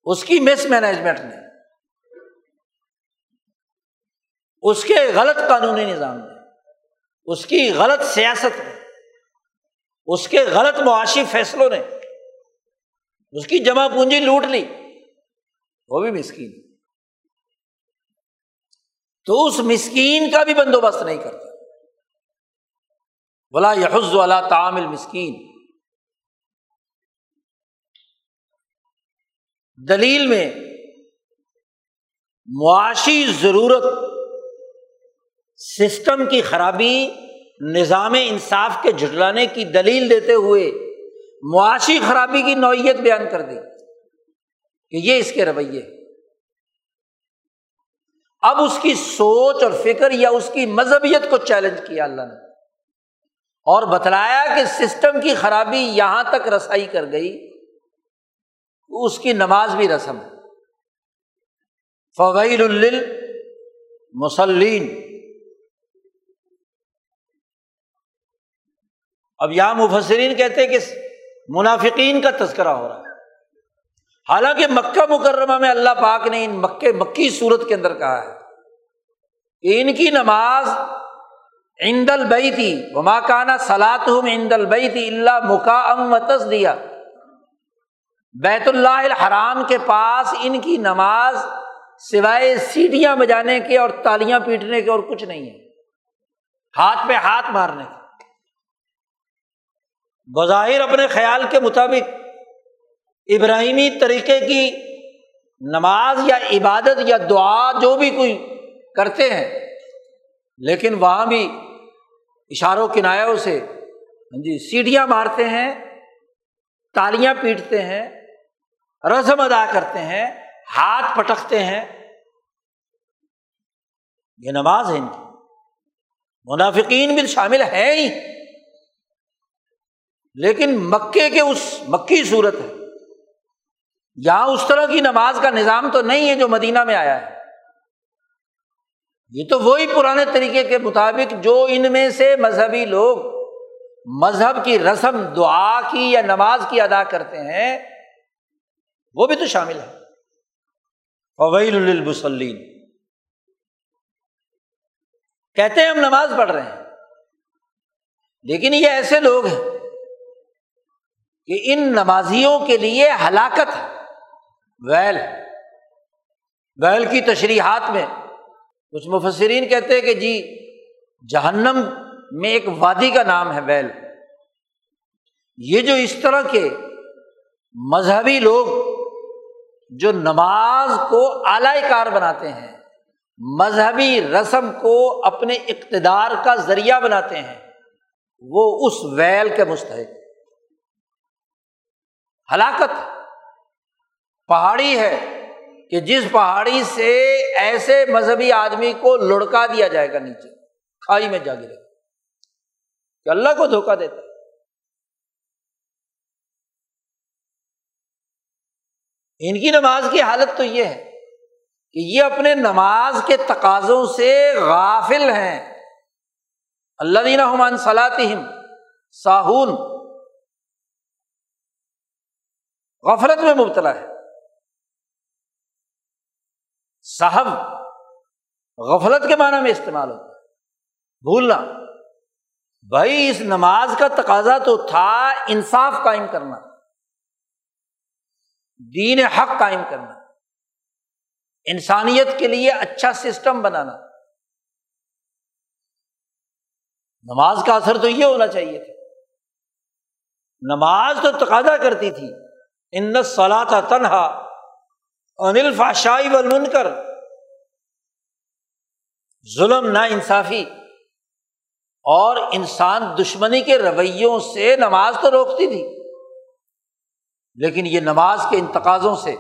اس کی مس مینجمنٹ نے، اس کے غلط قانونی نظام میں اس کی غلط سیاست میں اس کے غلط معاشی فیصلوں نے، اس کی جمع پونجی لوٹ لی، وہ بھی مسکین۔ تو اس مسکین کا بھی بندوبست نہیں کرتا۔ بلا یحز والا تعامل مسکین دلیل میں معاشی ضرورت سسٹم کی خرابی، نظام انصاف کے جھٹلانے کی دلیل دیتے ہوئے معاشی خرابی کی نوعیت بیان کر دی کہ یہ اس کے رویے اب اس کی سوچ اور فکر یا اس کی مذہبیت کو چیلنج کیا اللہ نے۔ اور بتلایا کہ سسٹم کی خرابی یہاں تک رسائی کر گئی۔ اس کی نماز بھی رسم۔ فویل مسلین اب یہاں مفسرین کہتے کہ منافقین کا تذکرہ ہو رہا ہے۔ حالانکہ مکہ مکرمہ میں اللہ پاک نے ان مکے مکی صورت کے اندر کہا ہے کہ ان کی نماز عند البئی تھی وما کانا سلاد ہوں عند البئی تھی اللہ مکا ام دیا بیت اللہ الحرام کے پاس ان کی نماز سوائے سیٹیاں بجانے کے اور تالیاں پیٹنے کے اور کچھ نہیں ہے۔ ہاتھ پہ ہاتھ مارنے کے۔ بظاہر اپنے خیال کے مطابق ابراہیمی طریقے کی نماز یا عبادت یا دعا جو بھی کوئی کرتے ہیں، لیکن وہاں بھی اشاروں کنایوں سے ہاں جی سیڑھیاں مارتے ہیں، تالیاں پیٹتے ہیں، رسم ادا کرتے ہیں، ہاتھ پٹکتے ہیں۔ یہ نماز ہے ان کی۔ منافقین بھی شامل ہے ہی۔ لیکن مکے کے اس مکی صورت ہے۔ یہاں اس طرح کی نماز کا نظام تو نہیں ہے جو مدینہ میں آیا ہے۔ یہ تو وہی پرانے طریقے کے مطابق جو ان میں سے مذہبی لوگ مذہب کی رسم، دعا کی یا نماز کی ادا کرتے ہیں، وہ بھی تو شامل ہے۔ فویل المسلین کہتے ہیں ہم نماز پڑھ رہے ہیں، لیکن یہ ایسے لوگ ہیں کہ ان نمازیوں کے لیے ہلاکت ویل ویل کی تشریحات میں کچھ مفسرین کہتے ہیں کہ جی جہنم میں ایک وادی کا نام ہے ویل یہ جو اس طرح کے مذہبی لوگ جو نماز کو اعلی کار بناتے ہیں، مذہبی رسم کو اپنے اقتدار کا ذریعہ بناتے ہیں، وہ اس ویل کے مستحق۔ ہلاکت پہاڑی ہے کہ جس پہاڑی سے ایسے مذہبی آدمی کو لڑکا دیا جائے گا نیچے، کھائی میں جا گرے۔ کہ اللہ کو دھوکا دیتا ان کی نماز کی حالت تو یہ ہے کہ یہ اپنے نماز کے تقاضوں سے غافل ہیں۔ اللہ دینا حمان صلاحم ساہون۔ غفلت میں مبتلا ہے۔ صاحب، غفلت کے معنی میں استعمال ہوتا ہے۔ بھولنا بھائی، اس نماز کا تقاضا تو تھا انصاف قائم کرنا۔ دین حق قائم کرنا۔ انسانیت کے لیے اچھا سسٹم بنانا۔ نماز کا اثر تو یہ ہونا چاہیے تھا۔ نماز تو تقاضا کرتی تھی۔ ان سلا تنہا انل فاشائی و کر ظلم نا انصافی اور انسان دشمنی کے رویوں سے نماز تو روکتی تھی، لیکن یہ نماز کے انتقاضوں سے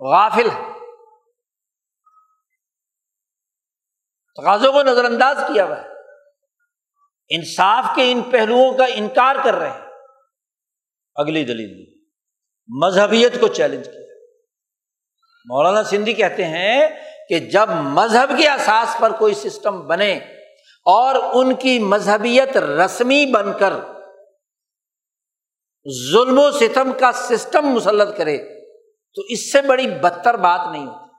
غافل ہے۔ تقاضوں کو نظر انداز کیا ہوا ہے۔ انصاف کے ان پہلوؤں کا انکار کر رہے ہیں۔ اگلی دلیل، مذہبیت کو چیلنج کیا۔ مولانا سندھی کہتے ہیں کہ جب مذہب کے احساس پر کوئی سسٹم بنے اور ان کی مذہبیت رسمی بن کر ظلم و ستم کا سسٹم مسلط کرے، تو اس سے بڑی بدتر بات نہیں ہوتی۔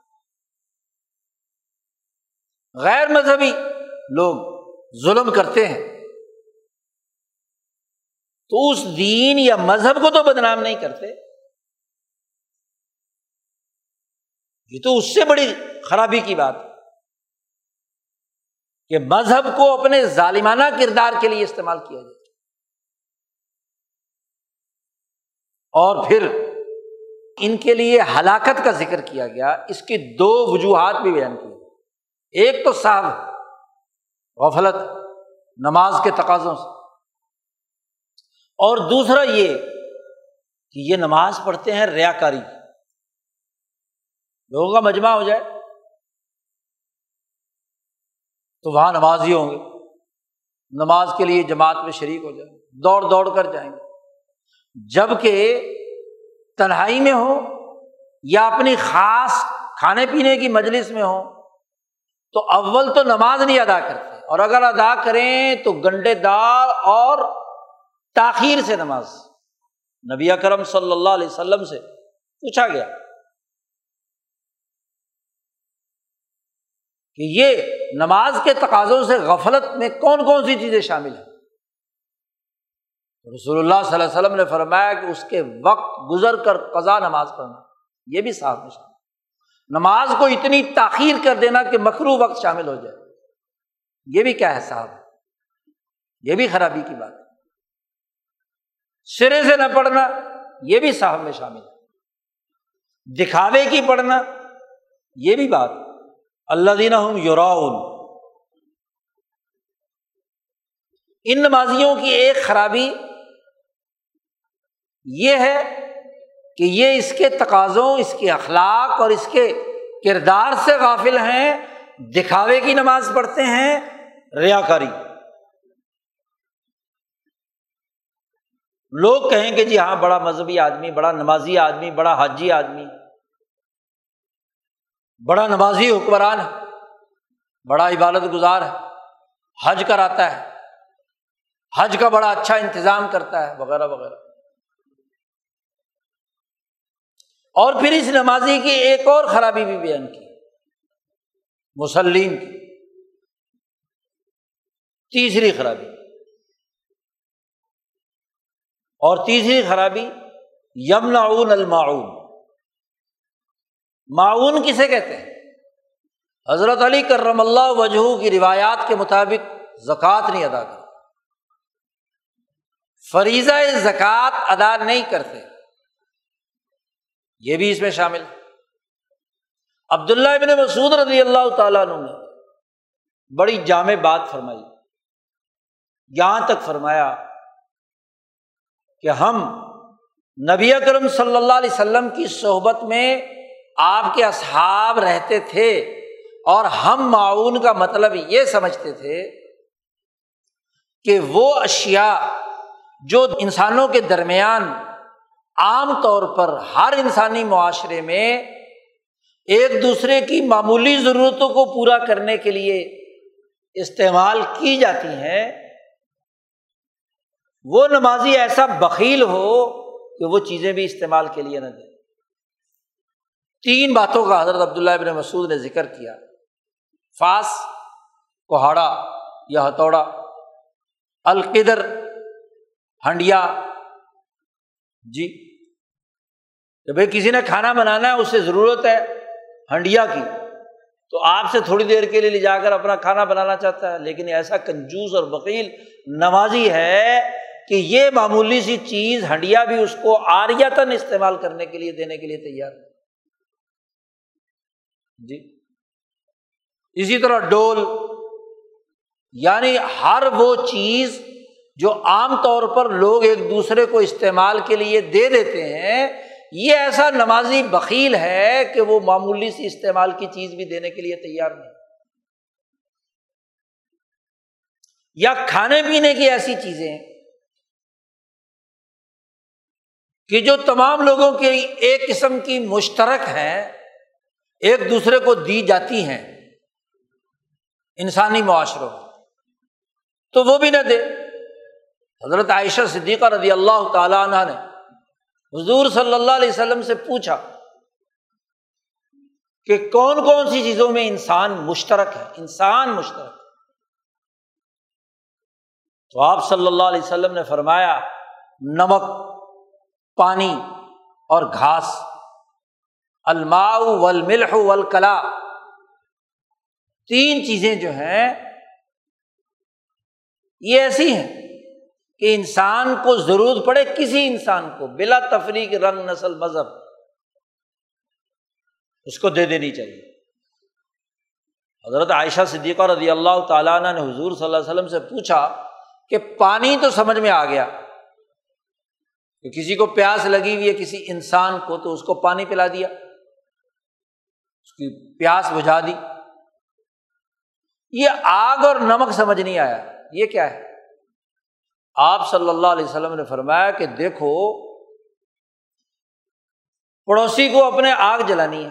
غیر مذہبی لوگ ظلم کرتے ہیں۔ تو اس دین یا مذہب کو تو بدنام نہیں کرتے۔ یہ تو اس سے بڑی خرابی کی بات ہے کہ مذہب کو اپنے ظالمانہ کردار کے لیے استعمال کیا جائے اور پھر ان کے لیے ہلاکت کا ذکر کیا گیا، اس کی دو وجوہات بھی بیان کی ایک تو صاحب غفلت، نماز کے تقاضوں سے۔ اور دوسرا یہ کہ یہ نماز پڑھتے ہیں ریا کاری لوگوں کا مجمع ہو جائے، تو وہاں نماز ہی ہوں گے۔ نماز کے لیے جماعت میں شریک ہو جائیں، دوڑ دوڑ کر جائیں گے۔ جبکہ تنہائی میں ہو یا اپنی خاص کھانے پینے کی مجلس میں ہو تو اول تو نماز نہیں ادا کرتے۔ اور اگر ادا کریں تو گنڈے دار اور تاخیر سے نماز۔ نبی کرم صلی اللہ علیہ وسلم سے پوچھا گیا۔ کہ یہ نماز کے تقاضوں سے غفلت میں کون کون سی چیزیں شامل ہیں؟ رسول اللہ صلی اللہ علیہ وسلم نے فرمایا کہ اس کے وقت گزر کر قضا نماز پڑھنا، یہ بھی صاحب میں شامل۔ نماز کو اتنی تاخیر کر دینا کہ مکرو وقت شامل ہو جائے۔ یہ بھی کیا ہے صاحب؟ یہ بھی خرابی کی بات۔ ہے سرے سے نہ پڑھنا، یہ بھی صاحب میں شامل ہے۔ دکھاوے کی پڑھنا، یہ بھی بات۔ اللہ دینا ہوں یوراؤن ان نمازیوں کی ایک خرابی یہ ہے کہ یہ اس کے تقاضوں، اس کے اخلاق اور اس کے کردار سے غافل ہیں، دکھاوے کی نماز پڑھتے ہیں، ریا کاری۔ لوگ کہیں کہ جی ہاں بڑا مذہبی آدمی، بڑا نمازی آدمی، بڑا حاجی آدمی۔ بڑا نمازی حکمران ہے، بڑا عبادت گزار ہے، حج کراتا ہے، حج کا بڑا اچھا انتظام کرتا ہے، وغیرہ وغیرہ۔ اور پھر اس نمازی کی ایک اور خرابی بھی بیان کی، مسلم کی۔ تیسری خرابی۔ اور تیسری خرابی، یمنعون المعون معاون کسے کہتے ہیں؟ حضرت علی کرم اللہ وجہ کی روایات کے مطابق زکوٰۃ نہیں ادا کرتے۔ فریضہ زکوٰۃ ادا نہیں کرتے۔ یہ بھی اس میں شامل عبداللہ ابن مسعود رضی اللہ تعالیٰ عنہ نے بڑی جامع بات فرمائی۔ یہاں تک فرمایا کہ ہم نبی اکرم صلی اللہ علیہ وسلم کی صحبت میں آپ کے اصحاب رہتے تھے اور ہم معاون کا مطلب یہ سمجھتے تھے کہ وہ اشیا جو انسانوں کے درمیان عام طور پر ہر انسانی معاشرے میں ایک دوسرے کی معمولی ضرورتوں کو پورا کرنے کے لیے استعمال کی جاتی ہیں، وہ نمازی ایسا بکیل ہو کہ وہ چیزیں بھی استعمال کے لیے نہ دے تین باتوں کا حضرت عبداللہ ابن مسعود نے ذکر کیا۔ فاس، کوہاڑا یا ہتھوڑا القدر، ہنڈیا۔ جی کہ بھائی کسی نے کھانا بنانا ہے، اس سے ضرورت ہے ہنڈیا کی۔ تو آپ سے تھوڑی دیر کے لیے لے جا کر اپنا کھانا بنانا چاہتا ہے، لیکن ایسا کنجوس اور وکیل نمازی ہے کہ یہ معمولی سی چیز ہنڈیا بھی اس کو آریاتن استعمال کرنے کے لیے، دینے کے لیے تیار ہے جی۔ اسی طرح ڈول یعنی ہر وہ چیز جو عام طور پر لوگ ایک دوسرے کو استعمال کے لیے دے دیتے ہیں، یہ ایسا نمازی بکیل ہے کہ وہ معمولی سی استعمال کی چیز بھی دینے کے لیے تیار نہیں۔ یا کھانے پینے کی ایسی چیزیں کہ جو تمام لوگوں کی ایک قسم کی مشترک ہیں ایک دوسرے کو دی جاتی ہیں انسانی معاشروں تو وہ بھی نہ دے۔ حضرت عائشہ صدیقہ رضی اللہ تعالیٰ عنہ نے حضور صلی اللہ علیہ وسلم سے پوچھا کہ کون کون سی چیزوں میں انسان مشترک ہے؟ انسان مشترک۔ تو آپ صلی اللہ علیہ وسلم نے فرمایا، نمک، پانی اور گھاس۔ الماء والملح والکلا۔ تین چیزیں جو ہیں، یہ ایسی ہیں کہ انسان کو ضرورت پڑے کسی انسان کو، بلا تفریح رنگ، نسل، مذہب۔ اس کو دے دینی چاہیے۔ حضرت عائشہ صدیقہ رضی اللہ تعالیٰ نے حضور صلی اللہ علیہ وسلم سے پوچھا کہ پانی تو سمجھ میں آ گیا، کہ کسی کو پیاس لگی ہوئی ہے کسی انسان کو، تو اس کو پانی پلا دیا۔ اس کی پیاس بجھا دی۔ یہ آگ اور نمک سمجھ نہیں آیا۔ یہ کیا ہے؟ آپ صلی اللہ علیہ وسلم نے فرمایا کہ دیکھو، پڑوسی کو اپنے آگ جلانی ہے۔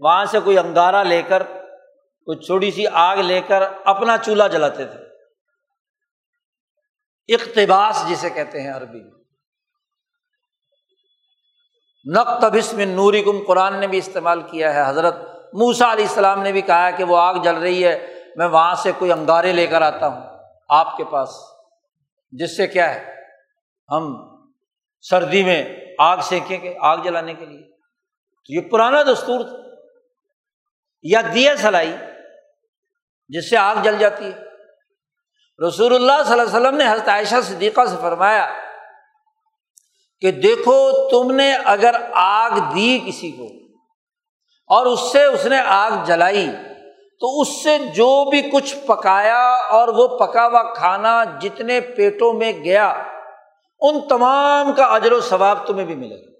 وہاں سے کوئی انگارا لے کر، کوئی چھوٹی سی آگ لے کر اپنا چولہا جلاتے تھے۔ اقتباس جسے کہتے ہیں عربی۔ میں نقط بسم نوری کم قرآن نے بھی استعمال کیا ہے۔ حضرت موسا علیہ السلام نے بھی کہا کہ وہ آگ جل رہی ہے، میں وہاں سے کوئی انگارے لے کر آتا ہوں آپ کے پاس۔ جس سے کیا ہے؟ ہم سردی میں آگ سینکیں گے، آگ جلانے کے لیے۔ تو یہ پرانا دستور تھا۔ یا دیا سلائی جس سے آگ جل جاتی ہے۔ رسول اللہ صلی اللہ علیہ وسلم نے حضرت عائشہ صدیقہ سے فرمایا کہ دیکھو تم نے اگر آگ دی کسی کو اور اس سے اس نے آگ جلائی، تو اس سے جو بھی کچھ پکایا اور وہ پکا ہوا کھانا جتنے پیٹوں میں گیا، ان تمام کا اجر و ثواب تمہیں بھی ملے گا۔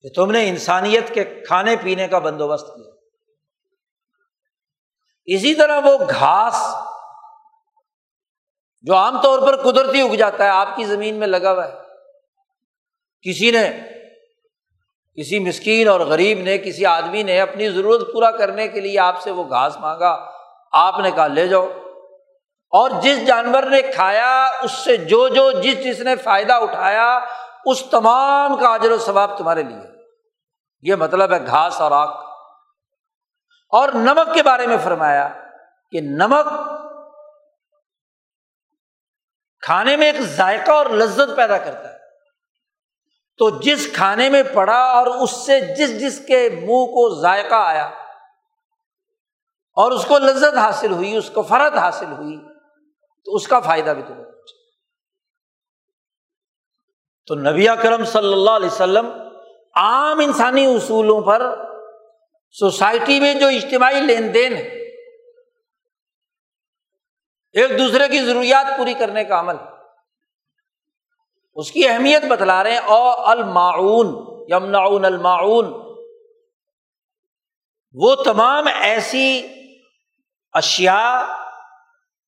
کہ تم نے انسانیت کے کھانے پینے کا بندوبست کیا۔ اسی طرح وہ گھاس جو عام طور پر قدرتی اگ جاتا ہے، آپ کی زمین میں لگا ہوا ہے۔ کسی نے، کسی مسکین اور غریب نے، کسی آدمی نے اپنی ضرورت پورا کرنے کے لیے آپ سے وہ گھاس مانگا۔ آپ نے کہا، لے جاؤ۔ اور جس جانور نے کھایا، اس سے جو جو جس جس نے فائدہ اٹھایا، اس تمام کا اجر و ثواب تمہارے لیے۔ یہ مطلب ہے گھاس اور آگ۔ اور نمک کے بارے میں فرمایا کہ نمک کھانے میں ایک ذائقہ اور لذت پیدا کرتا ہے۔ تو جس کھانے میں پڑا اور اس سے جس جس کے منہ کو ذائقہ آیا اور اس کو لذت حاصل ہوئی، اس کو فرد حاصل ہوئی، تو اس کا فائدہ بھی تمہیں اچھا تو نبی کرم صلی اللہ علیہ وسلم عام انسانی اصولوں پر سوسائٹی میں جو اجتماعی لین دین ہے ایک دوسرے کی ضروریات پوری کرنے کا عمل۔ اس کی اہمیت بتلا رہے ہیں، او المعاون یمنعون المعاون وہ تمام ایسی اشیا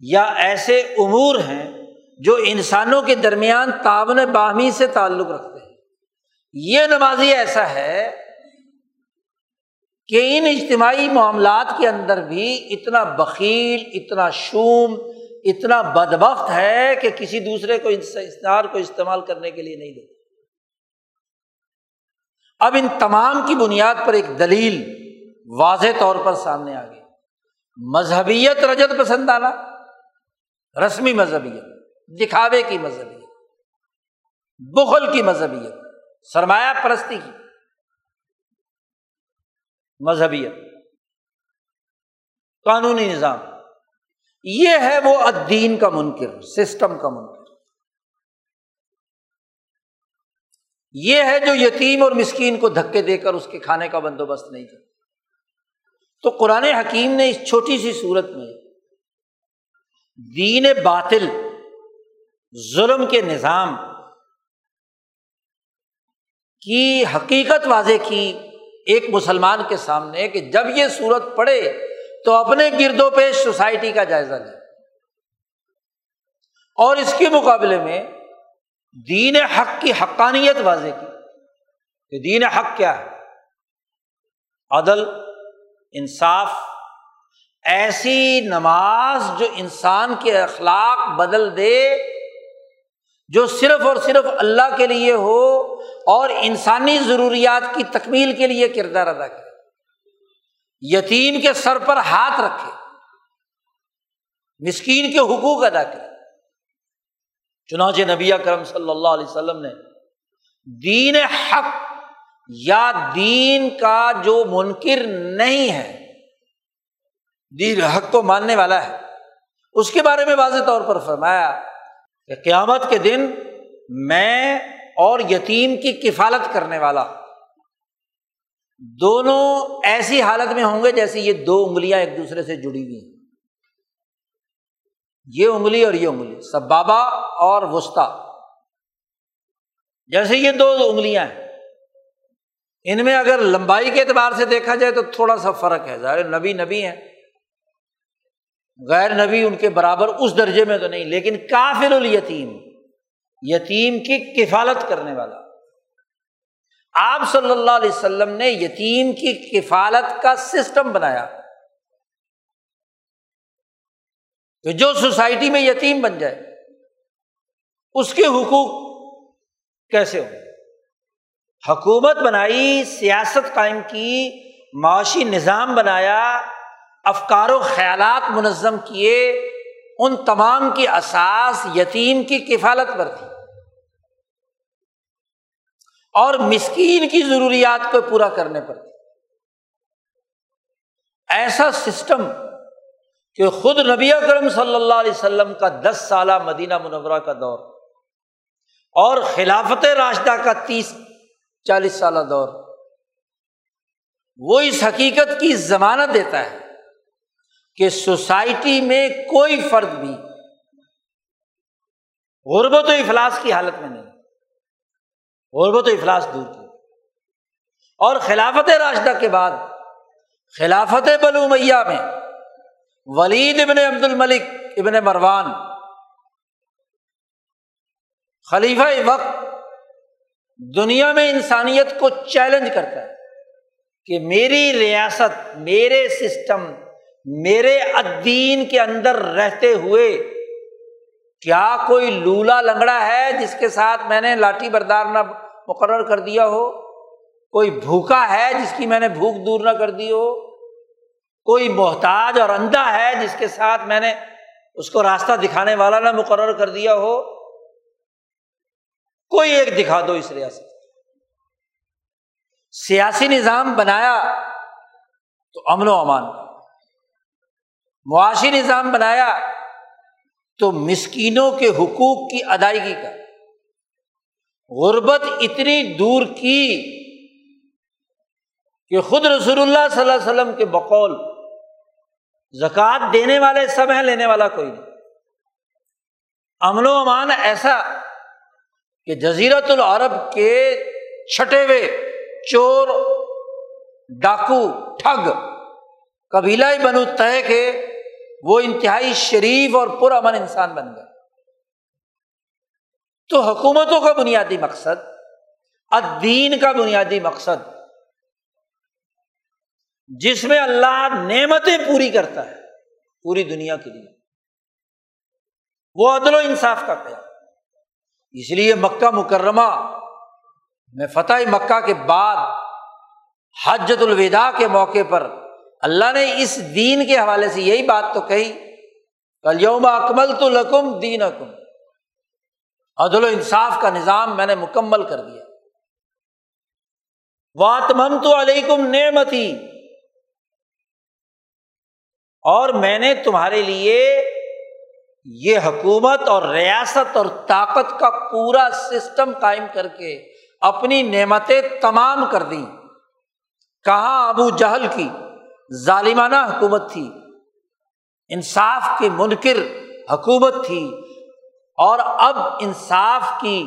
یا ایسے امور ہیں جو انسانوں کے درمیان تعاون باہمی سے تعلق رکھتے ہیں۔ یہ نمازی ایسا ہے کہ ان اجتماعی معاملات کے اندر بھی اتنا بکیل اتنا شوم، اتنا بدبخت ہے کہ کسی دوسرے کو استعار کو استعمال کرنے کے لیے نہیں دیتا۔ اب ان تمام کی بنیاد پر ایک دلیل واضح طور پر سامنے آ گئی۔ مذہبیت رجت پسند آنا رسمی مذہبیت، دکھاوے کی مذہبیت بغل کی مذہبیت، سرمایہ پرستی کی۔ مذہبیت، قانونی نظام۔ یہ ہے وہ ادین کا منکر، سسٹم کا منکر۔ یہ ہے جو یتیم اور مسکین کو دھکے دے کر اس کے کھانے کا بندوبست نہیں کرتا۔ تو قرآن حکیم نے اس چھوٹی سی صورت میں دین باطل، ظلم کے نظام کی حقیقت واضح کی۔ ایک مسلمان کے سامنے کہ جب یہ صورت پڑے تو اپنے گرد و پیش سوسائٹی کا جائزہ لے۔ اور اس کے مقابلے میں دین حق کی حقانیت واضح کی کہ دین حق کیا ہے۔ عدل، انصاف، ایسی نماز جو انسان کے اخلاق بدل دے، جو صرف اور صرف اللہ کے لیے ہو اور انسانی ضروریات کی تکمیل کے لیے کردار ادا کرے۔ یتیم کے سر پر ہاتھ رکھے۔ مسکین کے حقوق ادا کرے۔ چنانچہ نبی کرم صلی اللہ علیہ وسلم نے دین حق یا دین کا جو منکر نہیں ہے، دین حق کو ماننے والا ہے۔ اس کے بارے میں واضح طور پر فرمایا کہ قیامت کے دن میں اور یتیم کی کفالت کرنے والا۔ دونوں ایسی حالت میں ہوں گے جیسے یہ دو انگلیاں ایک دوسرے سے جڑی ہوئی ہیں۔ یہ انگلی اور یہ انگلی سب بابا اور وسطی۔ جیسے یہ دو انگلیاں ہیں۔ ان میں اگر لمبائی کے اعتبار سے دیکھا جائے تو تھوڑا سا فرق ہے۔ ظاہر نبی نبی ہیں۔ غیر نبی ان کے برابر اس درجے میں تو نہیں، لیکن کافر الیتیم۔ یتیم کی کفالت کرنے والا۔ آپ صلی اللہ علیہ وسلم نے یتیم کی کفالت کا سسٹم بنایا۔ کہ جو سوسائٹی میں یتیم بن جائے، اس کے حقوق کیسے ہو حکومت بنائی، سیاست قائم کی، معاشی نظام بنایا، افکار و خیالات منظم کیے، ان تمام کی اساس یتیم کی کفالت پر تھی۔ اور مسکین کی ضروریات کو پورا کرنے پر۔ ایسا سسٹم کہ خود نبی اکرم صلی اللہ علیہ وسلم کا دس سالہ مدینہ منورہ کا دور اور خلافت راشدہ کا تیس چالیس سالہ دور، وہ اس حقیقت کی ضمانت دیتا ہے کہ سوسائٹی میں کوئی فرد بھی غربت و افلاس کی حالت میں نہیں۔ غربت و افلاس دور کی اور خلافت راشدہ کے بعد، خلافت بلو میاں میں، ولید ابن عبد الملک ابن مروان، خلیفہ وقت دنیا میں انسانیت کو چیلنج کرتا ہے کہ میری ریاست، میرے سسٹم، میرے ادین کے اندر رہتے ہوئے کیا کوئی لولا لنگڑا ہے جس کے ساتھ میں نے لاٹھی بردار نہ مقرر کر دیا ہو؟ کوئی بھوکا ہے جس کی میں نے بھوک دور نہ کر دی ہو؟ کوئی محتاج اور اندھا ہے جس کے ساتھ میں نے اس کو راستہ دکھانے والا نہ مقرر کر دیا ہو؟ کوئی ایک دکھا دو اس ریاست سیاسی نظام بنایا تو امن و امان۔ معاشی نظام بنایا تو مسکینوں کے حقوق کی ادائیگی کا غربت اتنی دور کی کہ خود رسول اللہ صلی اللہ علیہ وسلم کے بقول، زکوٰۃ دینے والے سب ہیں، لینے والا کوئی نہیں۔ امن و امان ایسا کہ جزیرت العرب کے چھٹے ہوئے چور، ڈاکو، ٹھگ، قبیلہ بنو طے کے وہ انتہائی شریف اور پرامن انسان بن گئے۔ تو حکومتوں کا بنیادی مقصد ادین کا بنیادی مقصد، جس میں اللہ نعمتیں پوری کرتا ہے، پوری دنیا کے لیے۔ وہ عدل و انصاف کا قیام۔ اس لیے مکہ مکرمہ میں فتح مکہ کے بعد حجت الوداع کے موقع پر اللہ نے اس دین کے حوالے سے یہی بات تو کہی کل یوم اکمل تو لکم دین اکم عدل و انصاف کا نظام میں نے مکمل کر دیا۔ واتمم تو علیکم نعمتی اور میں نے تمہارے لیے یہ حکومت اور ریاست اور طاقت کا پورا سسٹم قائم کر کے اپنی نعمتیں تمام کر دیں۔ کہاں؟ ابو جہل کی۔ ظالمانہ حکومت تھی، انصاف کی منکر حکومت تھی اور اب انصاف کی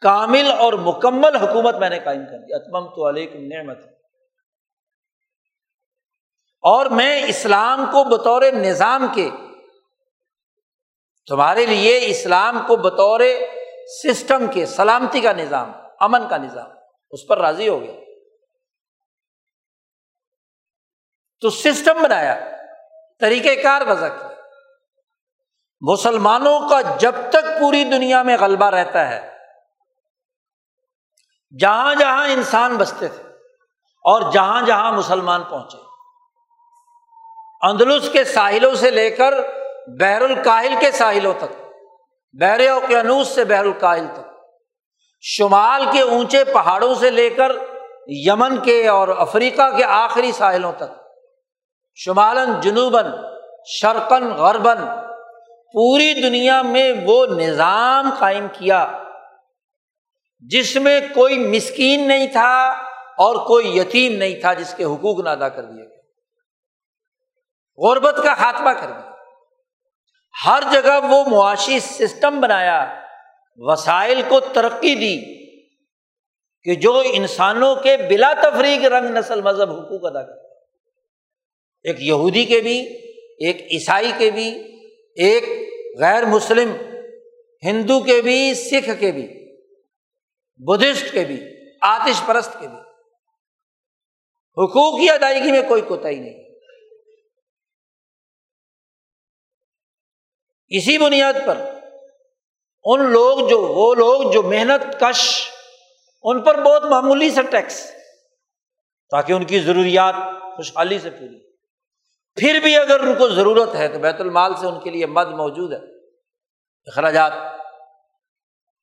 کامل اور مکمل حکومت میں نے قائم کر دی۔ اتمم تو علیکم نعمت۔ اور میں اسلام کو بطور نظام کے، تمہارے لیے اسلام کو بطور سسٹم کے، سلامتی کا نظام، امن کا نظام، اس پر راضی ہو گیا۔ تو سسٹم بنایا، طریقہ کار وضع کیا۔ مسلمانوں کا جب تک پوری دنیا میں غلبہ رہتا ہے، جہاں جہاں انسان بستے تھے اور جہاں جہاں مسلمان پہنچے۔ اندلس کے ساحلوں سے لے کر بحر الکاہل کے ساحلوں تک، بحر اوقیانوس سے بحر الکاہل تک، شمال کے اونچے پہاڑوں سے لے کر یمن کے اور افریقہ کے آخری ساحلوں تک۔ شمالن جنوباً شرقن غربن پوری دنیا میں وہ نظام قائم کیا جس میں کوئی مسکین نہیں تھا اور کوئی یتیم نہیں تھا جس کے حقوق نہ ادا کر دیے گئے۔ غربت کا خاتمہ کر دیا۔ ہر جگہ وہ معاشی سسٹم بنایا۔ وسائل کو ترقی دی کہ جو انسانوں کے بلا تفریق رنگ نسل مذہب حقوق ادا کرتا ایک یہودی کے بھی، ایک عیسائی کے بھی، ایک غیر مسلم، ہندو کے بھی، سکھ کے بھی، بدھسٹ کے بھی، آتش پرست کے بھی۔ حقوق کی ادائیگی میں کوئی کوتا ہی نہیں۔ اسی بنیاد پر ان لوگ جو، وہ لوگ جو محنت کش، ان پر بہت معمولی سے ٹیکس، تاکہ ان کی ضروریات خوشحالی سے پوری پھر بھی اگر ان کو ضرورت ہے تو بیت المال سے ان کے لیے مد موجود ہے۔ اخراجات۔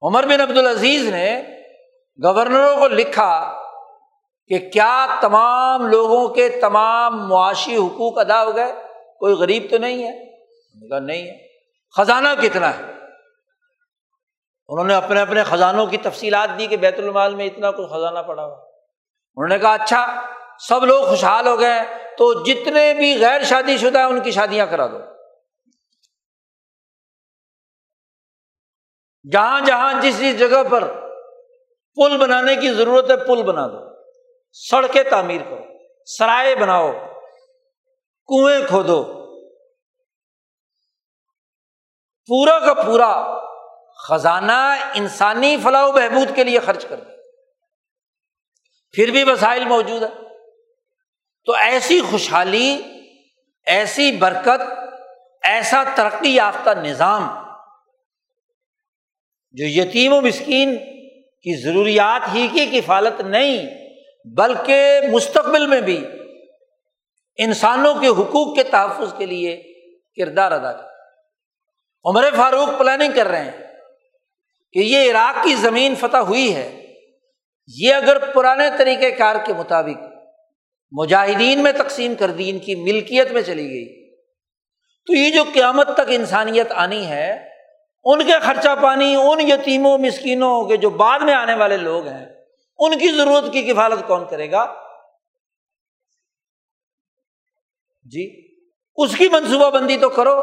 عمر بن عبد العزیز نے گورنروں کو لکھا کہ کیا تمام لوگوں کے تمام معاشی حقوق ادا ہو گئے؟ کوئی غریب تو نہیں ہے؟ کہا نہیں ہے۔ خزانہ کتنا ہے؟ انہوں نے اپنے اپنے خزانوں کی تفصیلات دی کہ بیت المال میں اتنا کوئی خزانہ پڑا ہوا۔ انہوں نے کہا اچھا سب لوگ خوشحال ہو گئے، تو جتنے بھی غیر شادی شدہ ہیں ان کی شادیاں کرا دو۔ جہاں جہاں جس جس جگہ پر پل بنانے کی ضرورت ہے، پل بنا دو۔ سڑکیں تعمیر کرو، سرائے بناؤ، کنویں کھودو۔ پورا کا پورا خزانہ انسانی فلاح و بہبود کے لیے خرچ کر دیا پھر بھی وسائل موجود ہے تو ایسی خوشحالی، ایسی برکت، ایسا ترقی یافتہ نظام جو یتیم و مسکین کی ضروریات ہی کی کفالت نہیں، بلکہ مستقبل میں بھی انسانوں کے حقوق کے تحفظ کے لیے کردار ادا کر عمر فاروق پلاننگ کر رہے ہیں کہ یہ عراق کی زمین فتح ہوئی ہے، یہ اگر پرانے طریقۂ کار کے مطابق مجاہدین میں تقسیم کر دی، ان کی ملکیت میں چلی گئی۔ تو یہ جو قیامت تک انسانیت آنی ہے، ان کے خرچہ پانی، ان یتیموں، مسکینوں کے جو بعد میں آنے والے لوگ ہیں، ان کی ضرورت کی کفالت کون کرے گا؟ جی اس کی منصوبہ بندی تو کرو۔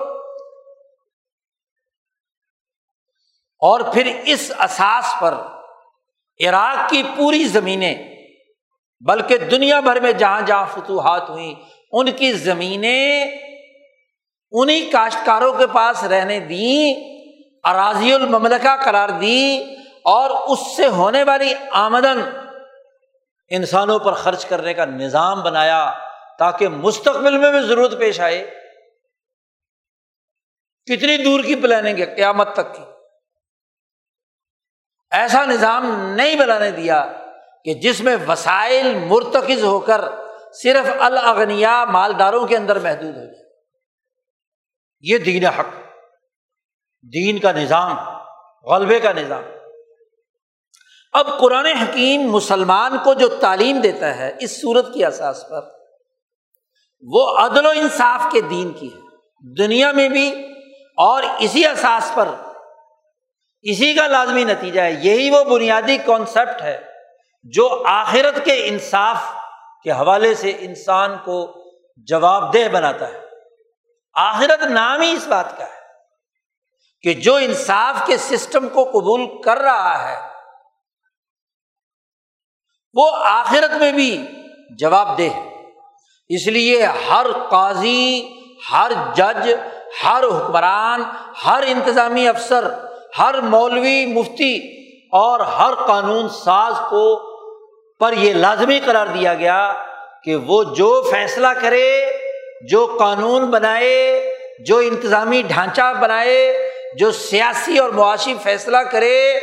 اور پھر اس اساس پر عراق کی پوری زمینیں بلکہ دنیا بھر میں جہاں جہاں فتوحات ہوئی ان کی زمینیں انہیں کاشتکاروں کے پاس رہنے دیں، اراضی المملکہ قرار دی اور اس سے ہونے والی آمدن انسانوں پر خرچ کرنے کا نظام بنایا تاکہ مستقبل میں بھی ضرورت پیش آئے۔ کتنی دور کی پلاننگ ہے، قیامت تک کی۔ ایسا نظام نہیں بنانے دیا۔ کہ جس میں وسائل مرتکز ہو کر صرف الاغنیا مالداروں کے اندر محدود ہو جائے۔ یہ دین حق، دین کا نظام، غلبے کا نظام۔ اب قرآن حکیم مسلمان کو جو تعلیم دیتا ہے اس صورت کی اساس پر، وہ عدل و انصاف کے دین کی ہے۔ دنیا میں بھی اور اسی اساس پر۔ اسی کا لازمی نتیجہ ہے، یہی وہ بنیادی کانسیپٹ ہے۔ جو آخرت کے انصاف کے حوالے سے انسان کو جواب دہ بناتا ہے۔ آخرت نام ہی اس بات کا ہے کہ جو انصاف کے سسٹم کو قبول کر رہا ہے، وہ آخرت میں بھی جواب دہ ہے۔ اس لیے ہر قاضی، ہر جج، ہر حکمران، ہر انتظامی افسر، ہر مولوی، مفتی اور ہر قانون ساز کو پر یہ لازمی قرار دیا گیا کہ وہ جو فیصلہ کرے، جو قانون بنائے، جو انتظامی ڈھانچہ بنائے، جو سیاسی اور معاشی فیصلہ کرے،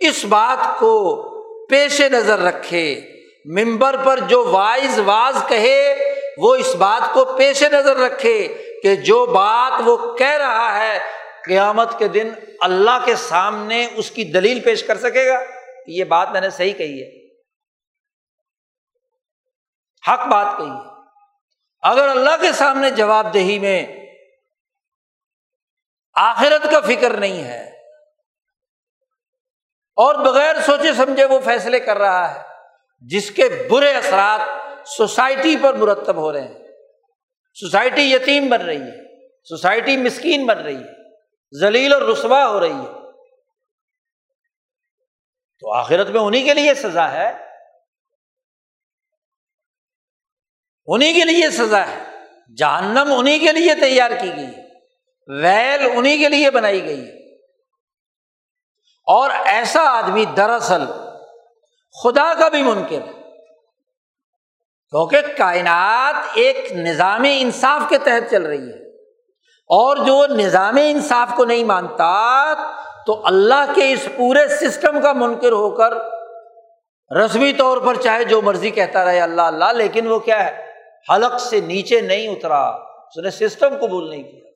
اس بات کو پیش نظر رکھے، ممبر پر جو وائز واز کہے، وہ اس بات کو پیش نظر رکھے کہ جو بات وہ کہہ رہا ہے، قیامت کے دن اللہ کے سامنے اس کی دلیل پیش کر سکے گا۔ یہ بات میں نے صحیح کہی ہے۔ حق بات کہی ہے۔ اگر اللہ کے سامنے جواب دہی میں آخرت کا فکر نہیں ہے اور بغیر سوچے سمجھے وہ فیصلے کر رہا ہے، جس کے برے اثرات سوسائٹی پر مرتب ہو رہے ہیں۔ سوسائٹی یتیم بن رہی ہے، سوسائٹی مسکین بن رہی ہے، ذلیل اور رسوا ہو رہی ہے۔ تو آخرت میں انہیں کے لیے سزا ہے انہیں کے لیے سزا ہے۔ جہنم انہیں کے لیے تیار کی گئی ویل انہیں کے لیے بنائی گئی ہے۔ اور ایسا آدمی دراصل خدا کا بھی ممکن ہے۔ کیونکہ کائنات ایک نظامی انصاف کے تحت چل رہی ہے۔ اور جو نظام انصاف کو نہیں مانتا، تو اللہ کے اس پورے سسٹم کا منکر ہو کر رسمی طور پر چاہے جو مرضی کہتا رہے، اللہ اللہ، لیکن وہ کیا ہے؟ حلق سے نیچے نہیں اترا، اس نے سسٹم قبول نہیں کیا۔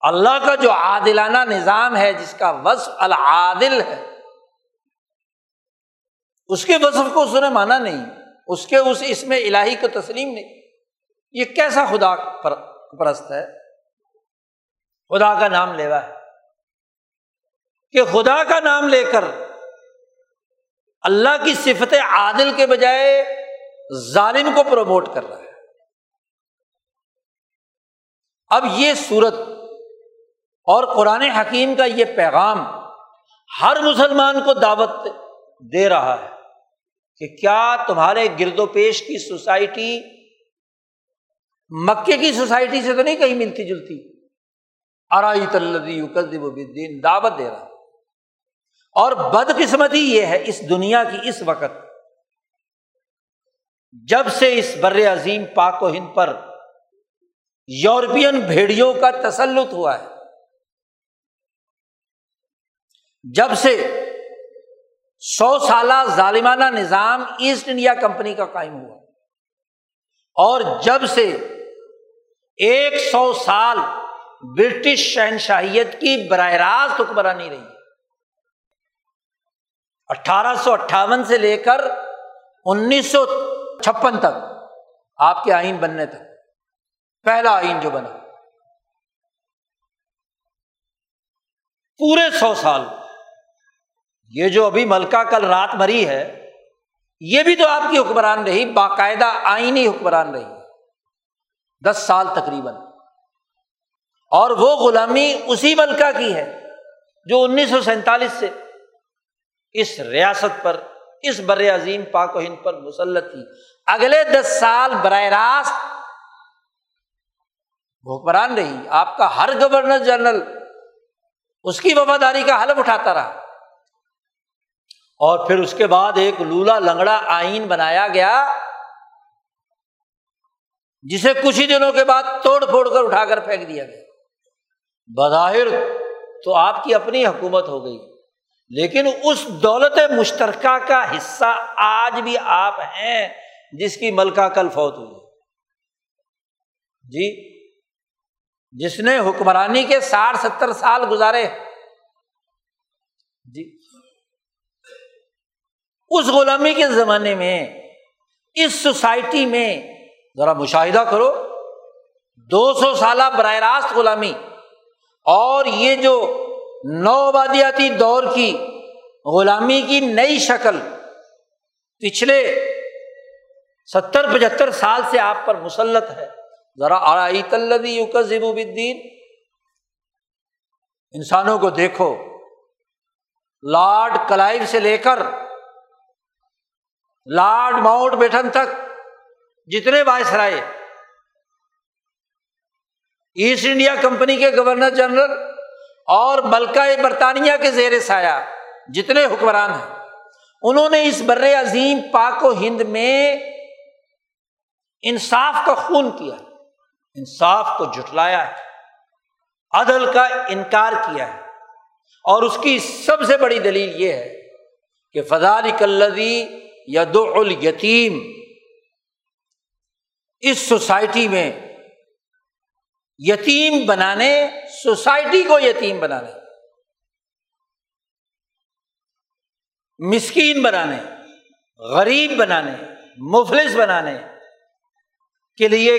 اللہ کا جو عادلانہ نظام ہے، جس کا وصف العادل ہے، اس کے وصف کو اس نے مانا نہیں۔ اس کے اس اس میں الہی کو تسلیم نہیں۔ یہ کیسا خدا پرست ہے؟ خدا کا نام لیوا ہے۔ کہ خدا کا نام لے کر اللہ کی صفت عادل کے بجائے ظالم کو پروموٹ کر رہا ہے۔ اب یہ صورت اور قرآن حکیم کا یہ پیغام ہر مسلمان کو دعوت دے رہا ہے کہ کیا تمہارے گرد و پیش کی سوسائٹی مکے کی سوسائٹی سے تو نہیں کہیں ملتی جلتی؟ ارائی دین دعوت دے رہا اور بد قسمتی یہ ہے اس دنیا کی اس وقت جب سے اس بر عظیم پاک و ہند پر یورپین بھیڑیوں کا تسلط ہوا ہے، جب سے سو سالہ ظالمانہ نظام ایسٹ انڈیا کمپنی کا قائم ہوا اور جب سے ایک سو سال برٹش شہنشاہیت کی براہ راست حکمرانی رہی، اٹھارہ سو اٹھاون سے لے کر انیس سو چھپن تک، آپ کے آئین بننے تک، پہلا آئین جو بنا۔ پورے سو سال، یہ جو ابھی ملکہ کل رات مری ہے، یہ بھی تو آپ کی حکمران رہی، باقاعدہ آئینی حکمران رہی۔ دس سال تقریباً۔ اور وہ غلامی اسی ملکہ کی ہے، جو انیس سو سینتالیس سے اس ریاست پر اس بر عظیم پاک و ہند پر مسلط تھی اگلے دس سال براہ راست حکمران رہی۔ آپ کا ہر گورنر جنرل اس کی وفاداری کا حلف اٹھاتا رہا۔ اور پھر اس کے بعد ایک لولا لنگڑا آئین بنایا گیا، جسے کچھ ہی دنوں کے بعد توڑ پھوڑ کر اٹھا کر پھینک دیا گیا۔ بظاہر تو آپ کی اپنی حکومت ہو گئی۔ لیکن اس دولت مشترکہ کا حصہ آج بھی آپ ہیں جس کی ملکہ کل فوت ہوئی جی جس نے حکمرانی کے ساٹھ ستر سال گزارے۔ جی اس غلامی کے زمانے میں، اس سوسائٹی میں، ذرا مشاہدہ کرو، دو سو سالہ براہ راست غلامی اور یہ جو نوبادیاتی دور کی، غلامی کی نئی شکل۔ پچھلے ستر، پچہتر سال سے آپ پر مسلط ہے۔ ذرا آئی تلدی یوکزب الدین انسانوں کو دیکھو۔ لارڈ کلائیو سے لے کر لارڈ ماؤنٹ بیٹن تک جتنے viceroy. Asset India company کے گورنر جنرل اور ملکہ برطانیہ کے زیر سایہ جتنے حکمران ہیں، انہوں نے اس بر عظیم پاک و ہند میں انصاف کا خون کیا انصاف کو جٹلایا ہے، عدل کا انکار کیا ہے۔ اور اس کی سب سے بڑی دلیل یہ ہے کہ فضال کلدی یا دو الیتیم اس سوسائٹی میں یتیم بنانے، سوسائٹی کو یتیم بنانے، مسکین بنانے، غریب بنانے، مفلس بنانے کے لیے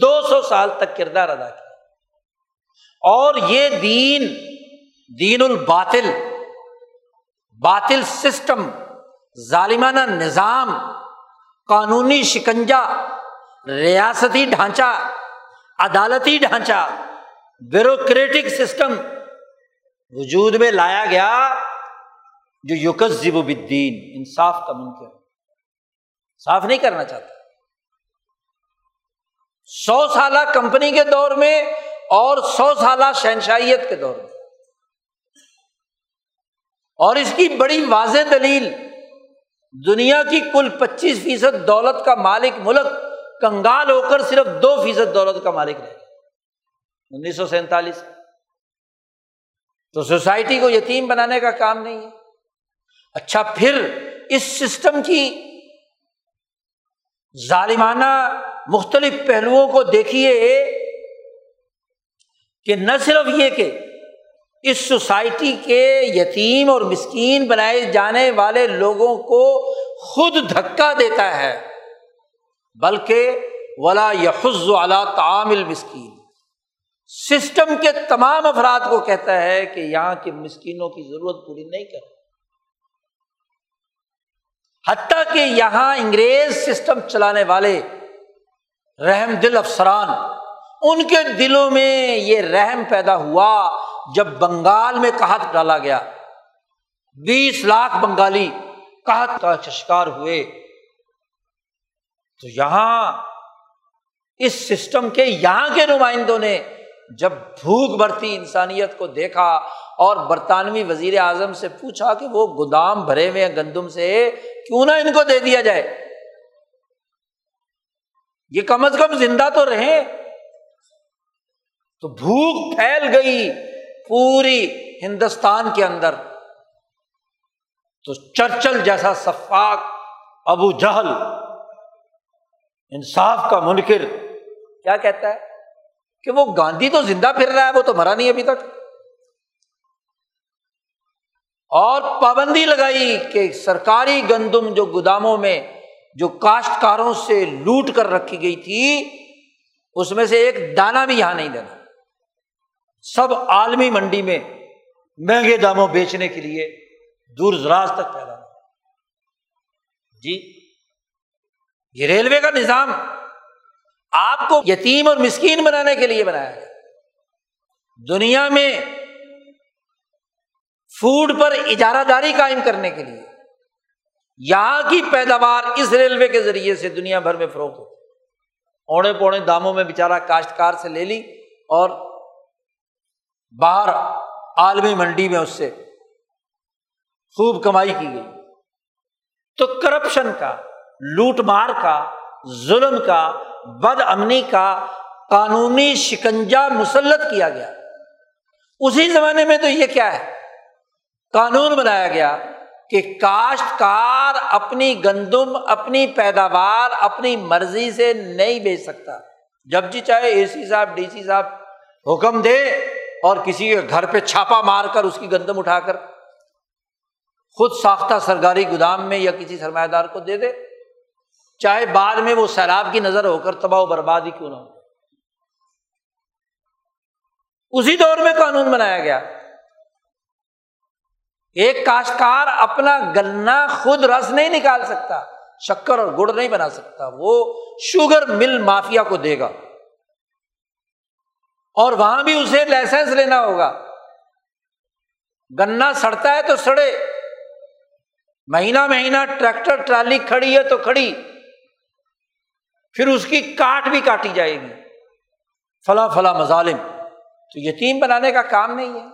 دو سو سال تک کردار ادا کیا۔ اور یہ دین دین الباطل، باطل سسٹم، ظالمانہ نظام، قانونی شکنجا ریاستی ڈھانچہ عدالتی ڈھانچہ بیوروکریٹک سسٹم وجود میں لایا گیا جو یوکس زب الدین انصاف کا ممکن صاف نہیں کرنا چاہتا۔ سو سالہ کمپنی کے دور میں اور سو سالہ شہنشائیت کے دور میں۔ اور اس کی بڑی واضح دلیل، دنیا کی کل پچیس فیصد دولت کا مالک ملک کنگال ہو کر صرف دو فیصد دولت کا مالک رہے انیس سو سینتالیس۔ تو سوسائٹی کو یتیم بنانے کا کام نہیں ہے۔ اچھا پھر اس سسٹم کی ظالمانہ مختلف پہلوؤں کو دیکھیے کہ نہ صرف یہ کہ اس سوسائٹی کے یتیم اور مسکین بنائے جانے والے لوگوں کو خود دھکا دیتا ہے۔ بلکہ ولا یحز اعلیٰ تعامل مسکین سسٹم کے تمام افراد کو کہتا ہے کہ یہاں کے مسکینوں کی ضرورت پوری نہیں کر حتیٰ کہ یہاں انگریز سسٹم چلانے والے رحم دل افسران، ان کے دلوں میں یہ رحم پیدا ہوا جب بنگال میں کہت ڈالا گیا۔ بیس لاکھ بنگالی کہت کا شکار ہوئے۔ تو یہاں اس سسٹم کے یہاں کے نمائندوں نے جب بھوک بڑھتی انسانیت کو دیکھا اور برطانوی وزیر اعظم سے پوچھا کہ وہ گودام بھرے ہوئے گندم سے، کیوں نہ ان کو دے دیا جائے؟ یہ کم از کم زندہ تو رہے تو بھوک پھیل گئی پوری ہندوستان کے اندر۔ تو چرچل جیسا سفاق ابو جہل انصاف کا منکر۔ کیا کہتا ہے؟ کہ وہ گاندھی تو زندہ پھر رہا ہے، وہ تو مرا نہیں ابھی تک۔ اور پابندی لگائی کہ سرکاری گندم جو گوداموں میں، جو کاشتکاروں سے لوٹ کر رکھی گئی تھی، اس میں سے ایک دانہ بھی یہاں نہیں دینا سب عالمی منڈی میں مہنگے داموں بیچنے کے لیے دور دراز تک پیدا۔ جی۔ یہ ریلوے کا نظام آپ کو یتیم اور مسکین بنانے کے لیے بنایا گیا۔ دنیا میں فوڈ پر اجارہ داری قائم کرنے کے لیے یہاں کی پیداوار اس ریلوے کے ذریعے سے دنیا بھر میں فروخت ہوتی۔ اوڑے پوڑے داموں میں بےچارا کاشتکار سے لے لی اور باہر عالمی منڈی میں اس سے خوب کمائی کی گئی۔ تو کرپشن کا لوٹ مار کا، ظلم کا، بد امنی کا قانونی شکنجا مسلط کیا گیا۔ اسی زمانے میں تو یہ کیا ہے؟ قانون بنایا گیا کہ کاشتکار اپنی گندم، اپنی پیداوار، اپنی مرضی سے نہیں بیچ سکتا۔ جب جی چاہے اے سی صاحب، ڈی سی صاحب حکم دے اور کسی کے گھر پہ چھاپا مار کر اس کی گندم اٹھا کر خود ساختہ سرکاری گودام میں یا کسی سرمایہ دار کو دے دے۔ چاہے بعد میں وہ سیلاب کی نظر ہو کر تباہ و برباد ہی کیوں نہ ہو۔ اسی دور میں قانون بنایا گیا۔ ایک کاشتکار اپنا گنا خود رس نہیں نکال سکتا، شکر اور گڑ نہیں بنا سکتا، وہ شوگر مل مافیا کو دے گا۔ اور وہاں بھی اسے لائسنس لینا ہوگا۔ گنا سڑتا ہے تو سڑے۔ مہینہ مہینہ ٹریکٹر، ٹرالی کھڑی ہے تو کھڑی۔ پھر اس کی کاٹ بھی کاٹی جائے گی۔ فلاں فلاں مظالم۔ تو یتیم بنانے کا کام نہیں ہے۔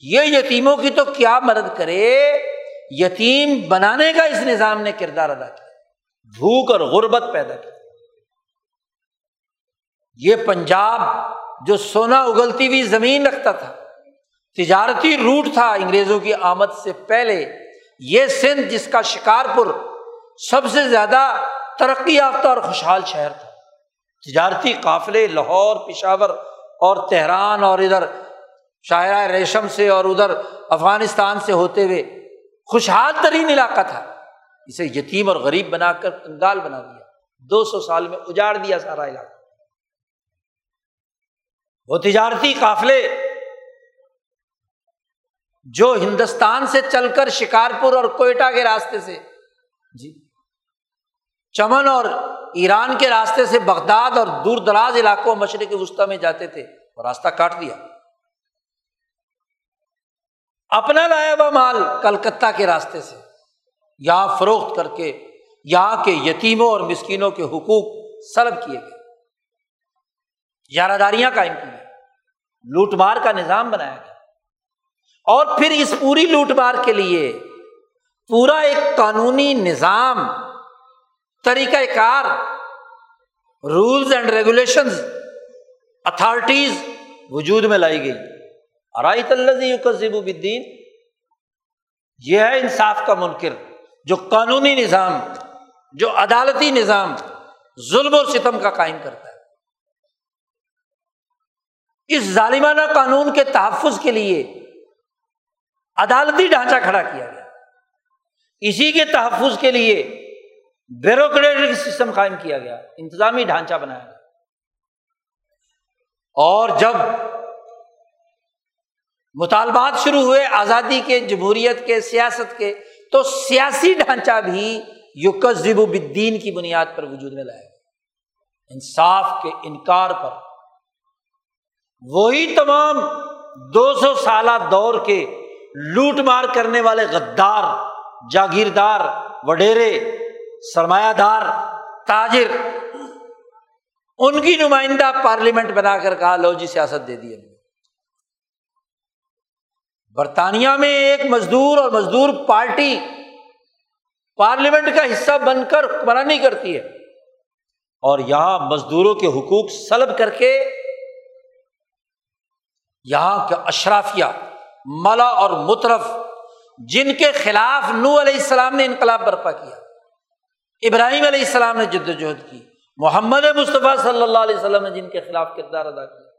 یہ یتیموں کی تو کیا مدد کرے؟ یتیم بنانے کا اس نظام نے کردار ادا کیا۔ بھوک اور غربت پیدا کی۔ یہ پنجاب جو سونا اگلتی ہوئی زمین رکھتا تھا، تجارتی روٹ تھا انگریزوں کی آمد سے پہلے، یہ سندھ جس کا شکارپور سب سے زیادہ ترقی یافتہ اور خوشحال شہر تھا۔ تجارتی قافلے لاہور، پشاور اور تہران اور ادھر شاعرہ ریشم سے اور ادھر افغانستان سے ہوتے ہوئے خوشحال ترین علاقہ تھا۔ اسے یتیم اور غریب بنا کر کنگال بنا دیا۔ دو سو سال میں اجاڑ دیا سارا علاقہ۔ وہ تجارتی قافلے جو ہندوستان سے چل کر شکارپور اور کوئٹہ کے راستے سے۔ جی۔ چمن اور ایران کے راستے سے بغداد اور دور دراز علاقوں مشرق وسطی میں جاتے تھے، وہ راستہ کاٹ دیا اپنا لایا ہوا مال کلکتہ کے راستے سے یہاں فروخت کر کے یہاں کے یتیموں اور مسکینوں کے حقوق سلب کیے گئے۔ یاراداریاں قائم کی گئی لوٹ مار کا نظام بنایا گیا۔ اور پھر اس پوری لوٹ مار کے لیے پورا ایک قانونی نظام طریقہ کار رولز اینڈ ریگولیشن اتھارٹیز وجود میں لائی گئی۔ ارائیت الدین یہ ہے انصاف کا منکر، جو قانونی نظام، جو عدالتی نظام ظلم و ستم کا قائم کرتا ہے۔ اس ظالمانہ قانون کے تحفظ کے لیے عدالتی ڈھانچہ کھڑا کیا گیا۔ اسی کے تحفظ کے لیے بیوروکریٹک سسٹم قائم کیا گیا، انتظامی ڈھانچہ بنایا گیا۔ اور جب مطالبات شروع ہوئے آزادی کے، جمہوریت کے، سیاست کے، تو سیاسی ڈھانچہ بھی یوکزب الدین کی بنیاد پر وجود میں لایا۔ گیا انصاف کے انکار پر۔ وہی تمام دو سو سالہ دور کے لوٹ مار کرنے والے غدار، جاگیردار، وڈیرے سرمایہ دار، تاجر، ان کی نمائندہ پارلیمنٹ بنا کر کہا، لو جی سیاست دے دی برطانیہ میں ایک مزدور اور مزدور پارٹی پارلیمنٹ کا حصہ بن کر حکمرانی کرتی ہے۔ اور یہاں مزدوروں کے حقوق سلب کر کے یہاں کا اشرافیہ، ملا اور مترف، جن کے خلاف نو علیہ السلام نے انقلاب برپا کیا۔ ابراہیم علیہ السلام نے جد وجہد کی، محمد مصطفیٰ صلی اللہ علیہ وسلم نے جن کے خلاف کردار ادا کیا۔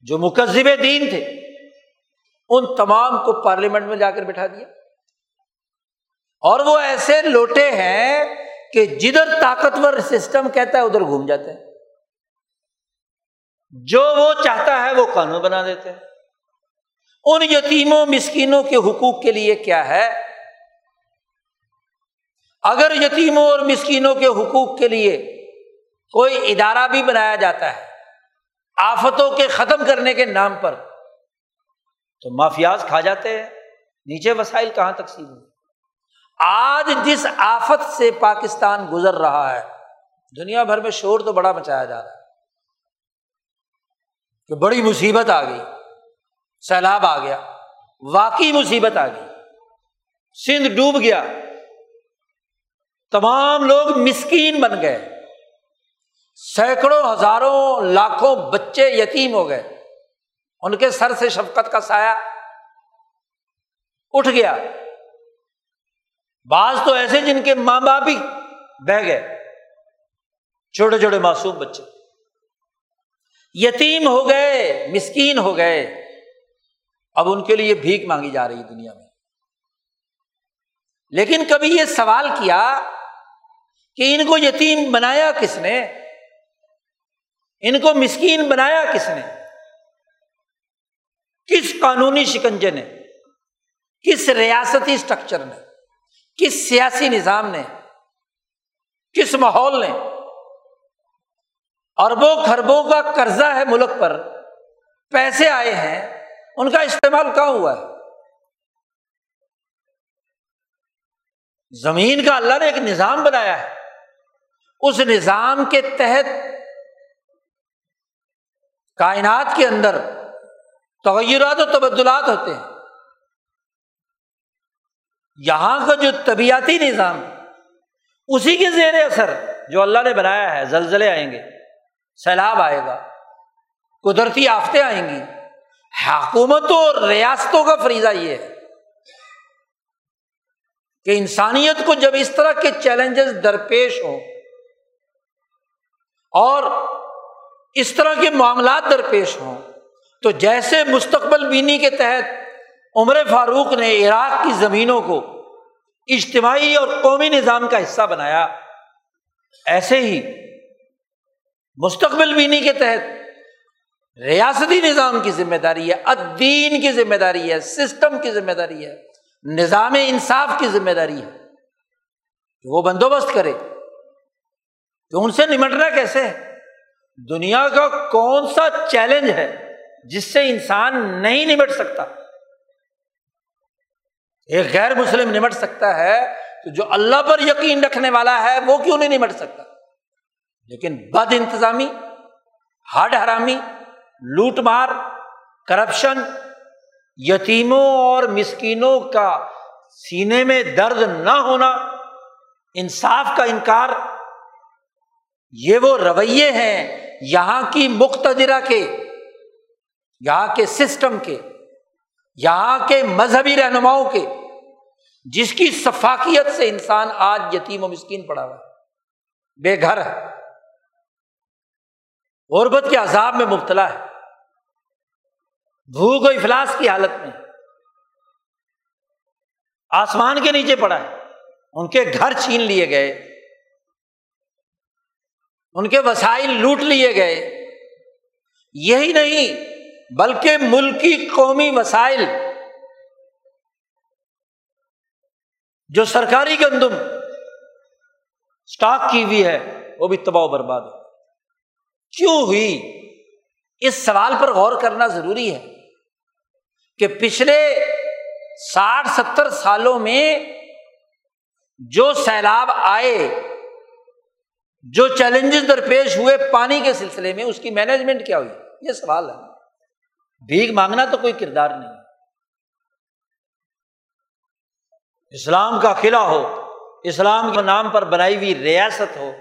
جو مکذب دین تھے، ان تمام کو پارلیمنٹ میں جا کر بٹھا دیا۔ اور وہ ایسے لوٹے ہیں کہ جدھر طاقتور سسٹم کہتا ہے، ادھر گھوم جاتے ہیں۔ جو وہ چاہتا ہے، وہ قانون بنا دیتے ہیں۔ ان یتیموں، مسکینوں کے حقوق کے لیے کیا ہے؟ اگر یتیموں اور مسکینوں کے حقوق کے لیے کوئی ادارہ بھی بنایا جاتا ہے، آفتوں کے ختم کرنے کے نام پر، تو مافیاز کھا جاتے ہیں۔ نیچے وسائل کہاں تقسیم ہوئے؟ آج جس آفت سے پاکستان گزر رہا ہے، دنیا بھر میں شور تو بڑا مچایا جا رہا ہے۔ کہ بڑی مصیبت آ گئی، سیلاب آ گیا، واقعی مصیبت آ گئی۔ سندھ ڈوب گیا۔ تمام لوگ مسکین بن گئے۔ سینکڑوں، ہزاروں، لاکھوں بچے یتیم ہو گئے۔ ان کے سر سے شفقت کا سایہ اٹھ گیا۔ بعض تو ایسے جن کے ماں باپ ہی بہ گئے۔ چھوٹے چھوٹے معصوم بچے۔ یتیم ہو گئے، مسکین ہو گئے۔ اب ان کے لیے بھیک مانگی جا رہی دنیا میں۔ لیکن کبھی یہ سوال کیا کہ ان کو یتیم بنایا کس نے؟ ان کو مسکین بنایا کس نے؟ کس قانونی شکنجے نے؟ کس ریاستی اسٹرکچر نے؟ کس سیاسی نظام نے؟ کس ماحول نے؟ اربوں خربوں کا قرضہ ہے ملک پر، پیسے آئے ہیں، ان کا استعمال کہاں ہوا ہے؟ زمین کا اللہ نے ایک نظام بنایا ہے۔ اس نظام کے تحت کائنات کے اندر تغیرات و تبدلات ہوتے ہیں۔ یہاں کا جو طبیعتی نظام، اسی کے زیر اثر جو اللہ نے بنایا ہے، زلزلے آئیں گے، سیلاب آئے گا، قدرتی آفتیں آئیں گی، حکومتوں اور ریاستوں کا فریضہ یہ ہے کہ انسانیت کو جب اس طرح کے چیلنجز درپیش ہوں اور اس طرح کے معاملات درپیش ہوں تو جیسے مستقبل بینی کے تحت عمر فاروق نے عراق کی زمینوں کو اجتماعی اور قومی نظام کا حصہ بنایا، ایسے ہی مستقبل بینی کے تحت ریاستی نظام کی ذمہ داری ہے ادین کی ذمہ داری ہے، سسٹم کی ذمہ داری ہے، نظام انصاف کی ذمہ داری ہے، وہ بندوبست کرے۔ تو ان سے نمٹنا کیسے؟ ہے دنیا کا کون سا چیلنج ہے جس سے انسان نہیں نمٹ سکتا؟ ایک غیر مسلم نمٹ سکتا ہے تو جو اللہ پر یقین رکھنے والا ہے وہ کیوں نہیں نمٹ سکتا؟ لیکن بد انتظامی ہڈ حرامی، لوٹ مار، کرپشن، یتیموں اور مسکینوں کا سینے میں درد نہ ہونا، انصاف کا انکار یہ وہ رویے ہیں یہاں کی مقتدرہ کے، یہاں کے سسٹم کے، یہاں کے مذہبی رہنماؤں کے، جس کی سفاقیت سے انسان آج یتیم و مسکین پڑا ہوا بے گھر ہے۔ غربت کے عذاب میں مبتلا ہے۔ بھوک و افلاس کی حالت میں۔ آسمان کے نیچے پڑا ہے۔ ان کے گھر چھین لیے گئے۔ ان کے وسائل لوٹ لیے گئے۔ یہی نہیں، بلکہ ملکی قومی وسائل جو سرکاری گندم اسٹاک کی ہوئی ہے، وہ بھی تباہ و برباد کیوں ہوئی؟ اس سوال پر غور کرنا ضروری ہے کہ پچھلے ساٹھ ستر سالوں میں جو سیلاب آئے جو چیلنجز درپیش ہوئے پانی کے سلسلے میں، اس کی مینجمنٹ کیا ہوئی؟ یہ سوال ہے۔ بھیگ مانگنا تو کوئی کردار نہیں۔ اسلام کا قلعہ ہو، اسلام کے نام پر بنائی ہوئی ریاست ہو،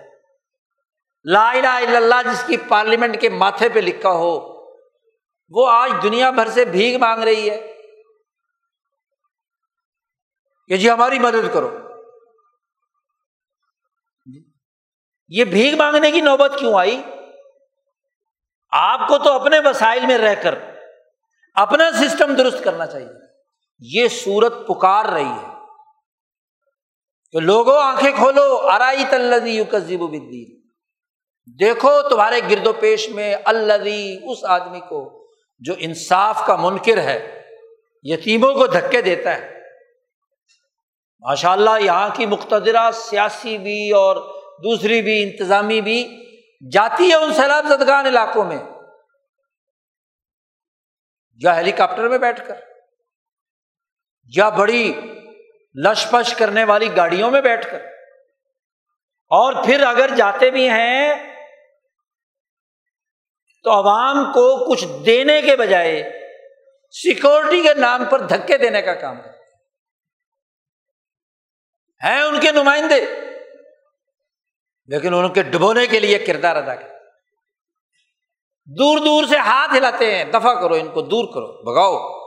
لا الہ الا اللہ جس کی پارلیمنٹ کے ماتھے پہ لکھا ہو، وہ آج دنیا بھر سے بھیگ مانگ رہی ہے۔ کہ جی ہماری مدد کرو۔ یہ بھیگ مانگنے کی نوبت کیوں آئی؟ آپ کو تو اپنے وسائل میں رہ کر اپنا سسٹم درست کرنا چاہیے۔ یہ سورت پکار رہی ہے۔ کہ لوگوں، آنکھیں کھولو۔ ارائی تلدی یو کزیب الدین دیکھو تمہارے گرد و پیش میں اللہ اس آدمی کو جو انصاف کا منکر ہے، یتیموں کو دھکے دیتا ہے۔ ماشاء اللہ یہاں کی مقتدرہ، سیاسی بھی اور دوسری بھی، انتظامی بھی جاتی ہے ان سیلاب زدگان علاقوں میں۔ یا ہیلی کاپٹر میں بیٹھ کر، یا بڑی لش پش کرنے والی گاڑیوں میں بیٹھ کر۔ اور پھر اگر جاتے بھی ہیں تو عوام کو کچھ دینے کے بجائے سیکورٹی کے نام پر دھکے دینے کا کام کرتے ہیں ان کے نمائندے۔ لیکن ان کے ڈبونے کے لیے کردار ادا کر دور دور سے ہاتھ ہلاتے ہیں دفاع کرو، ان کو دور کرو بگاؤ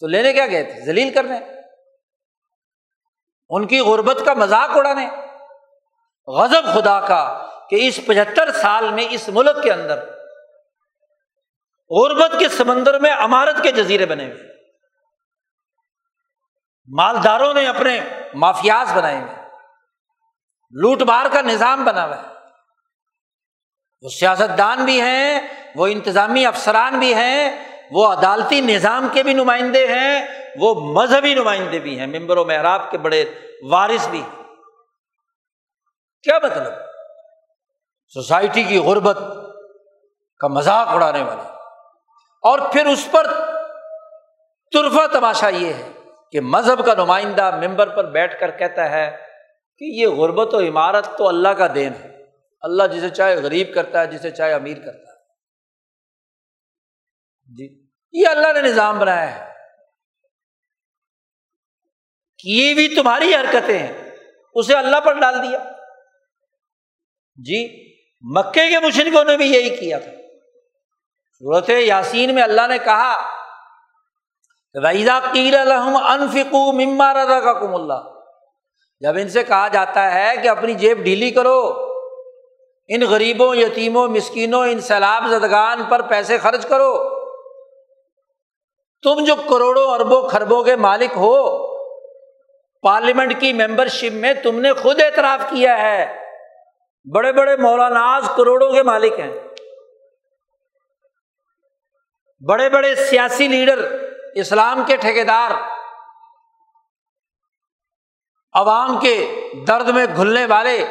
تو لینے کیا گئے تھے؟ زلیل کرنے ان کی غربت کا مذاق اڑانے۔ غزب خدا کا کہ اس پچہتر سال میں اس ملک کے اندر غربت کے سمندر میں امارت کے جزیرے بنے ہوئے۔ مالداروں نے اپنے مافیاز بنائے ہوئے۔ لوٹ مار کا نظام بنا ہوا ہے۔ وہ سیاست دان بھی ہیں، وہ انتظامی افسران بھی ہیں، وہ عدالتی نظام کے بھی نمائندے ہیں، وہ مذہبی نمائندے بھی ہیں، ممبر و محراب کے بڑے وارث بھی ہیں۔ کیا مطلب؟ سوسائٹی کی غربت کا مذاق اڑانے والے۔ اور پھر اس پر ترفا تماشا یہ ہے کہ مذہب کا نمائندہ ممبر پر بیٹھ کر کہتا ہے کہ یہ غربت و عمارت تو اللہ کا دین ہے۔ اللہ جسے چاہے غریب کرتا ہے، جسے چاہے امیر کرتا ہے۔ جی یہ اللہ نے نظام بنایا ہے۔ یہ بھی تمہاری حرکتیں ہیں۔ اسے اللہ پر ڈال دیا۔ جی مکے کے مشرقوں نے بھی یہی کیا تھا۔ صورت یاسین میں اللہ نے کہا قیر الحم انفکو مما رضا کا کم اللہ جب ان سے کہا جاتا ہے کہ اپنی جیب ڈھیلی کرو، ان غریبوں، یتیموں، مسکینوں، ان سیلاب زدگان پر پیسے خرچ کرو۔ تم جو کروڑوں اربوں خربوں کے مالک ہو، پارلیمنٹ کی ممبر شپ میں تم نے خود اعتراف کیا ہے۔ بڑے بڑے مولاناز کروڑوں کے مالک ہیں۔ بڑے بڑے سیاسی لیڈر، اسلام کے ٹھیکیدار عوام کے درد میں گھلنے والے،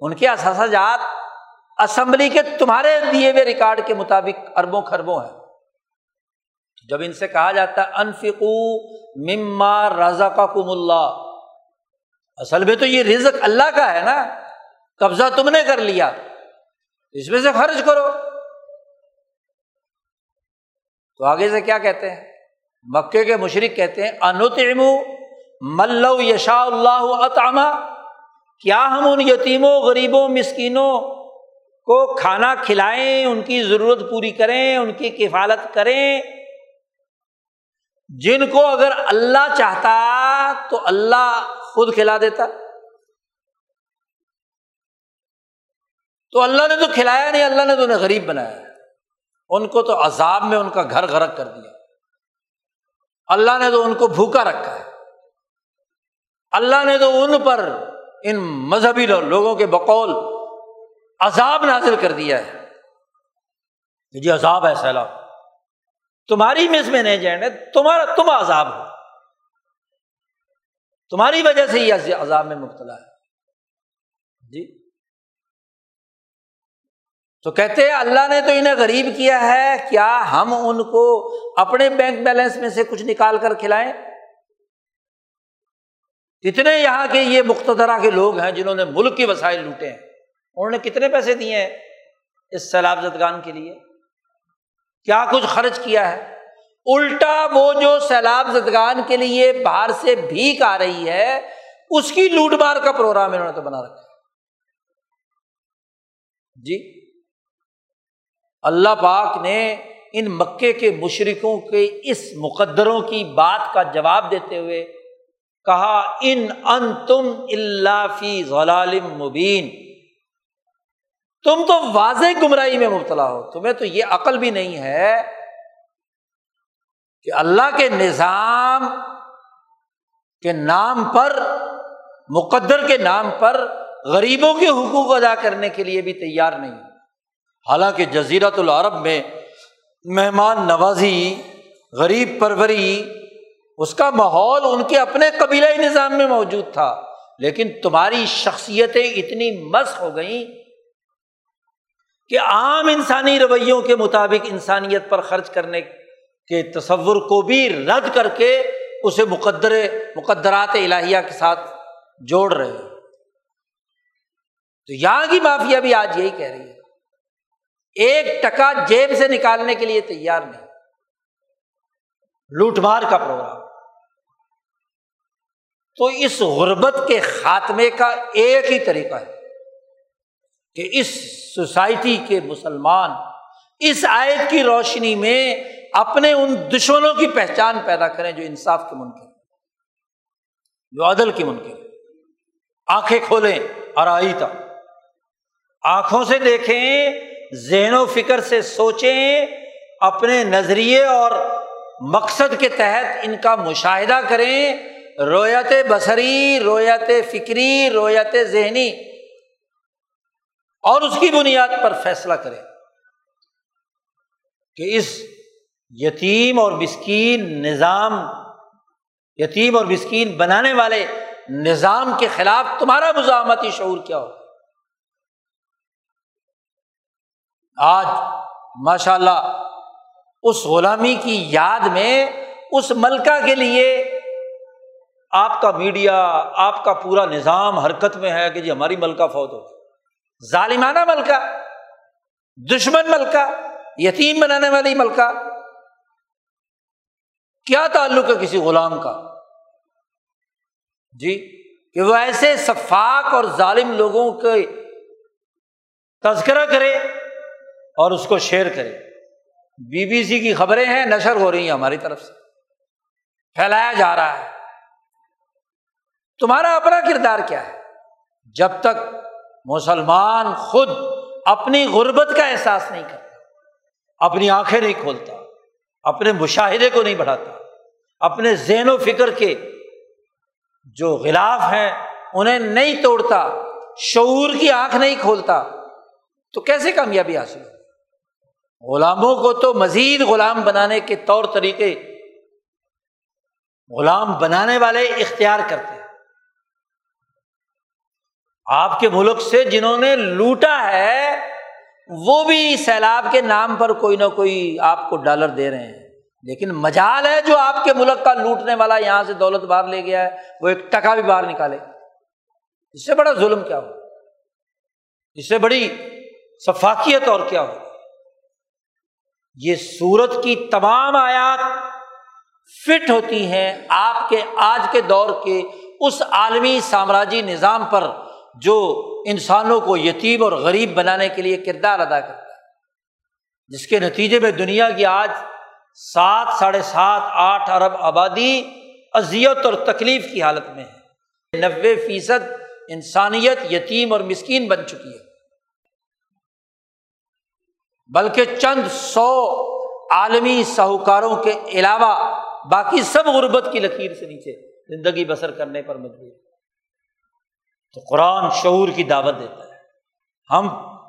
ان کے اثاثہ جات اسمبلی کے تمہارے دیے ہوئے ریکارڈ کے مطابق اربوں خربوں ہیں۔ جب ان سے کہا جاتا ہے انفکو مما رضا کا کم اللہ، اصل میں تو یہ رزق اللہ کا ہے نا، قبضہ تم نے کر لیا، اس میں سے خرچ کرو۔ تو آگے سے کیا کہتے ہیں؟ مکے کے مشرق کہتے ہیں انتم ملو یشا اللہ اطامہ کیا ہم ان یتیموں، غریبوں، مسکینوں کو کھانا کھلائیں، ان کی ضرورت پوری کریں، ان کی کفالت کریں؟ جن کو اگر اللہ چاہتا تو اللہ خود کھلا دیتا۔ تو اللہ نے تو کھلایا نہیں، اللہ نے تو انہیں غریب بنایا۔ ان کو تو عذاب میں ان کا گھر غرق کر دیا۔ اللہ نے تو ان کو بھوکا رکھا ہے۔ اللہ نے تو ان پر ان مذہبی لوگوں کے بقول عذاب نازل کر دیا ہے۔ جی عذاب ہے سیلاب۔ تمہاری مس میں نہیں جائیں تمہارا تم عذاب ہو۔ تمہاری وجہ سے یہ عذاب میں مبتلا ہے۔ جی۔ تو کہتے ہیں، اللہ نے تو انہیں غریب کیا ہے، کیا ہم ان کو اپنے بینک بیلنس میں سے کچھ نکال کر کھلائیں؟ کتنے یہاں کے یہ مخترا کے لوگ ہیں جنہوں نے ملک کے وسائل لوٹے ہیں، انہوں نے کتنے پیسے دیے ہیں اس سیلاب زدگان کے لیے؟ کیا کچھ خرچ کیا ہے؟ الٹا وہ جو سیلاب زدگان کے لیے باہر سے بھیک آ رہی ہے، اس کی لوٹ مار کا پروگرام انہوں نے تو بنا رکھا جی؟ اللہ پاک نے ان مکے کے مشرقوں کے اس مقدروں کی بات کا جواب دیتے ہوئے کہا، ان ان تم اللہ فی غلال مبین. تم تو واضح گمراہی میں مبتلا ہو، تمہیں تو یہ عقل بھی نہیں ہے کہ اللہ کے نظام کے نام پر، مقدر کے نام پر غریبوں کے حقوق ادا کرنے کے لیے بھی تیار نہیں حالانکہ جزیرت العرب میں مہمان نوازی، غریب پروری اس کا ماحول ان کے اپنے قبیلہ نظام میں موجود تھا، لیکن تمہاری شخصیتیں اتنی مس ہو گئیں کہ عام انسانی رویوں کے مطابق انسانیت پر خرچ کرنے کے تصور کو بھی رد کر کے اسے مقدر، مقدرات الہیہ کے ساتھ جوڑ رہے تو یہاں کی مافیا بھی آج یہی کہہ رہی ہے۔ ایک ٹکا جیب سے نکالنے کے لیے تیار نہیں۔ لوٹ مار کا پروگرام۔ تو اس غربت کے خاتمے کا ایک ہی طریقہ ہے کہ اس سوسائٹی کے مسلمان اس آیت کی روشنی میں اپنے ان دشمنوں کی پہچان پیدا کریں جو انصاف کے منکر جو عدل کے منکر آنکھیں کھولیں اور آئی تھا آنکھوں سے دیکھیں، ذہن و فکر سے سوچیں، اپنے نظریے اور مقصد کے تحت ان کا مشاہدہ کریں۔ رویت بصری، رویت فکری، رویت ذہنی۔ اور اس کی بنیاد پر فیصلہ کرے کہ اس یتیم اور مسکین نظام، یتیم اور مسکین بنانے والے نظام کے خلاف تمہارا مزاحمتی شعور کیا ہو آج ماشاء اللہ اس غلامی کی یاد میں اس ملکہ کے لیے آپ کا میڈیا، آپ کا پورا نظام حرکت میں ہے کہ جی ہماری ملکہ فوت ہو ظالمانہ ملکہ، دشمن ملکہ، یتیم بنانے والی ملکہ۔ کیا تعلق ہے کسی غلام کا؟ جی کہ وہ ایسے شفاق اور ظالم لوگوں کے تذکرہ کرے اور اس کو شیئر کرے۔ بی بی سی کی خبریں ہیں، نشر ہو رہی ہیں ہماری طرف سے۔ پھیلایا جا رہا ہے۔ تمہارا اپنا کردار کیا ہے؟ جب تک مسلمان خود اپنی غربت کا احساس نہیں کرتا، اپنی آنکھیں نہیں کھولتا، اپنے مشاہدے کو نہیں بڑھاتا، اپنے ذہن و فکر کے جو غلاف ہیں، انہیں نہیں توڑتا، شعور کی آنکھ نہیں کھولتا، تو کیسے کامیابی حاصل ہو غلاموں کو تو مزید غلام بنانے کے طور طریقے، غلام بنانے والے اختیار کرتے ہیں۔ آپ کے ملک سے جنہوں نے لوٹا ہے، وہ بھی سیلاب کے نام پر کوئی نہ کوئی آپ کو ڈالر دے رہے ہیں۔ لیکن مجال ہے جو آپ کے ملک کا لوٹنے والا یہاں سے دولت باہر لے گیا ہے، وہ ایک ٹکا بھی باہر نکالے۔ اس سے بڑا ظلم کیا ہو؟ اس سے بڑی شفاقیت اور کیا ہو؟ یہ سورت کی تمام آیات فٹ ہوتی ہیں آپ کے آج کے دور کے اس عالمی سامراجی نظام پر۔ جو انسانوں کو یتیم اور غریب بنانے کے لیے کردار ادا کرتا ہے۔ جس کے نتیجے میں دنیا کی آج سات، ساڑھے سات، آٹھ ارب آبادی اذیت اور تکلیف کی حالت میں ہے۔ نوے فیصد انسانیت یتیم اور مسکین بن چکی ہے۔ بلکہ چند سو عالمی ساہوکاروں کے علاوہ باقی سب غربت کی لکیر سے نیچے زندگی بسر کرنے پر مجبور۔ تو قرآن شعور کی دعوت دیتا ہے۔ ہم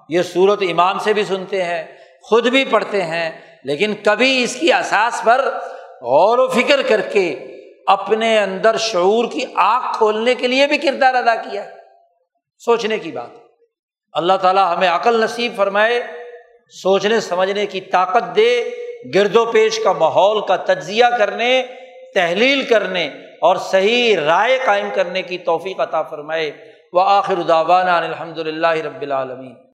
یہ صورت ایمان سے بھی سنتے ہیں، خود بھی پڑھتے ہیں، لیکن کبھی اس کی اساس پر غور و فکر کر کے اپنے اندر شعور کی آنکھ کھولنے کے لیے بھی کردار ادا کیا سوچنے کی بات۔ اللہ تعالیٰ ہمیں عقل نصیب فرمائے، سوچنے، سمجھنے کی طاقت دے، گرد و پیش کا ماحول کا تجزیہ کرنے، تحلیل کرنے اور صحیح رائے قائم کرنے کی توفیق عطا فرمائے۔ و آخر الداوانہ الحمد للہ رب العالمین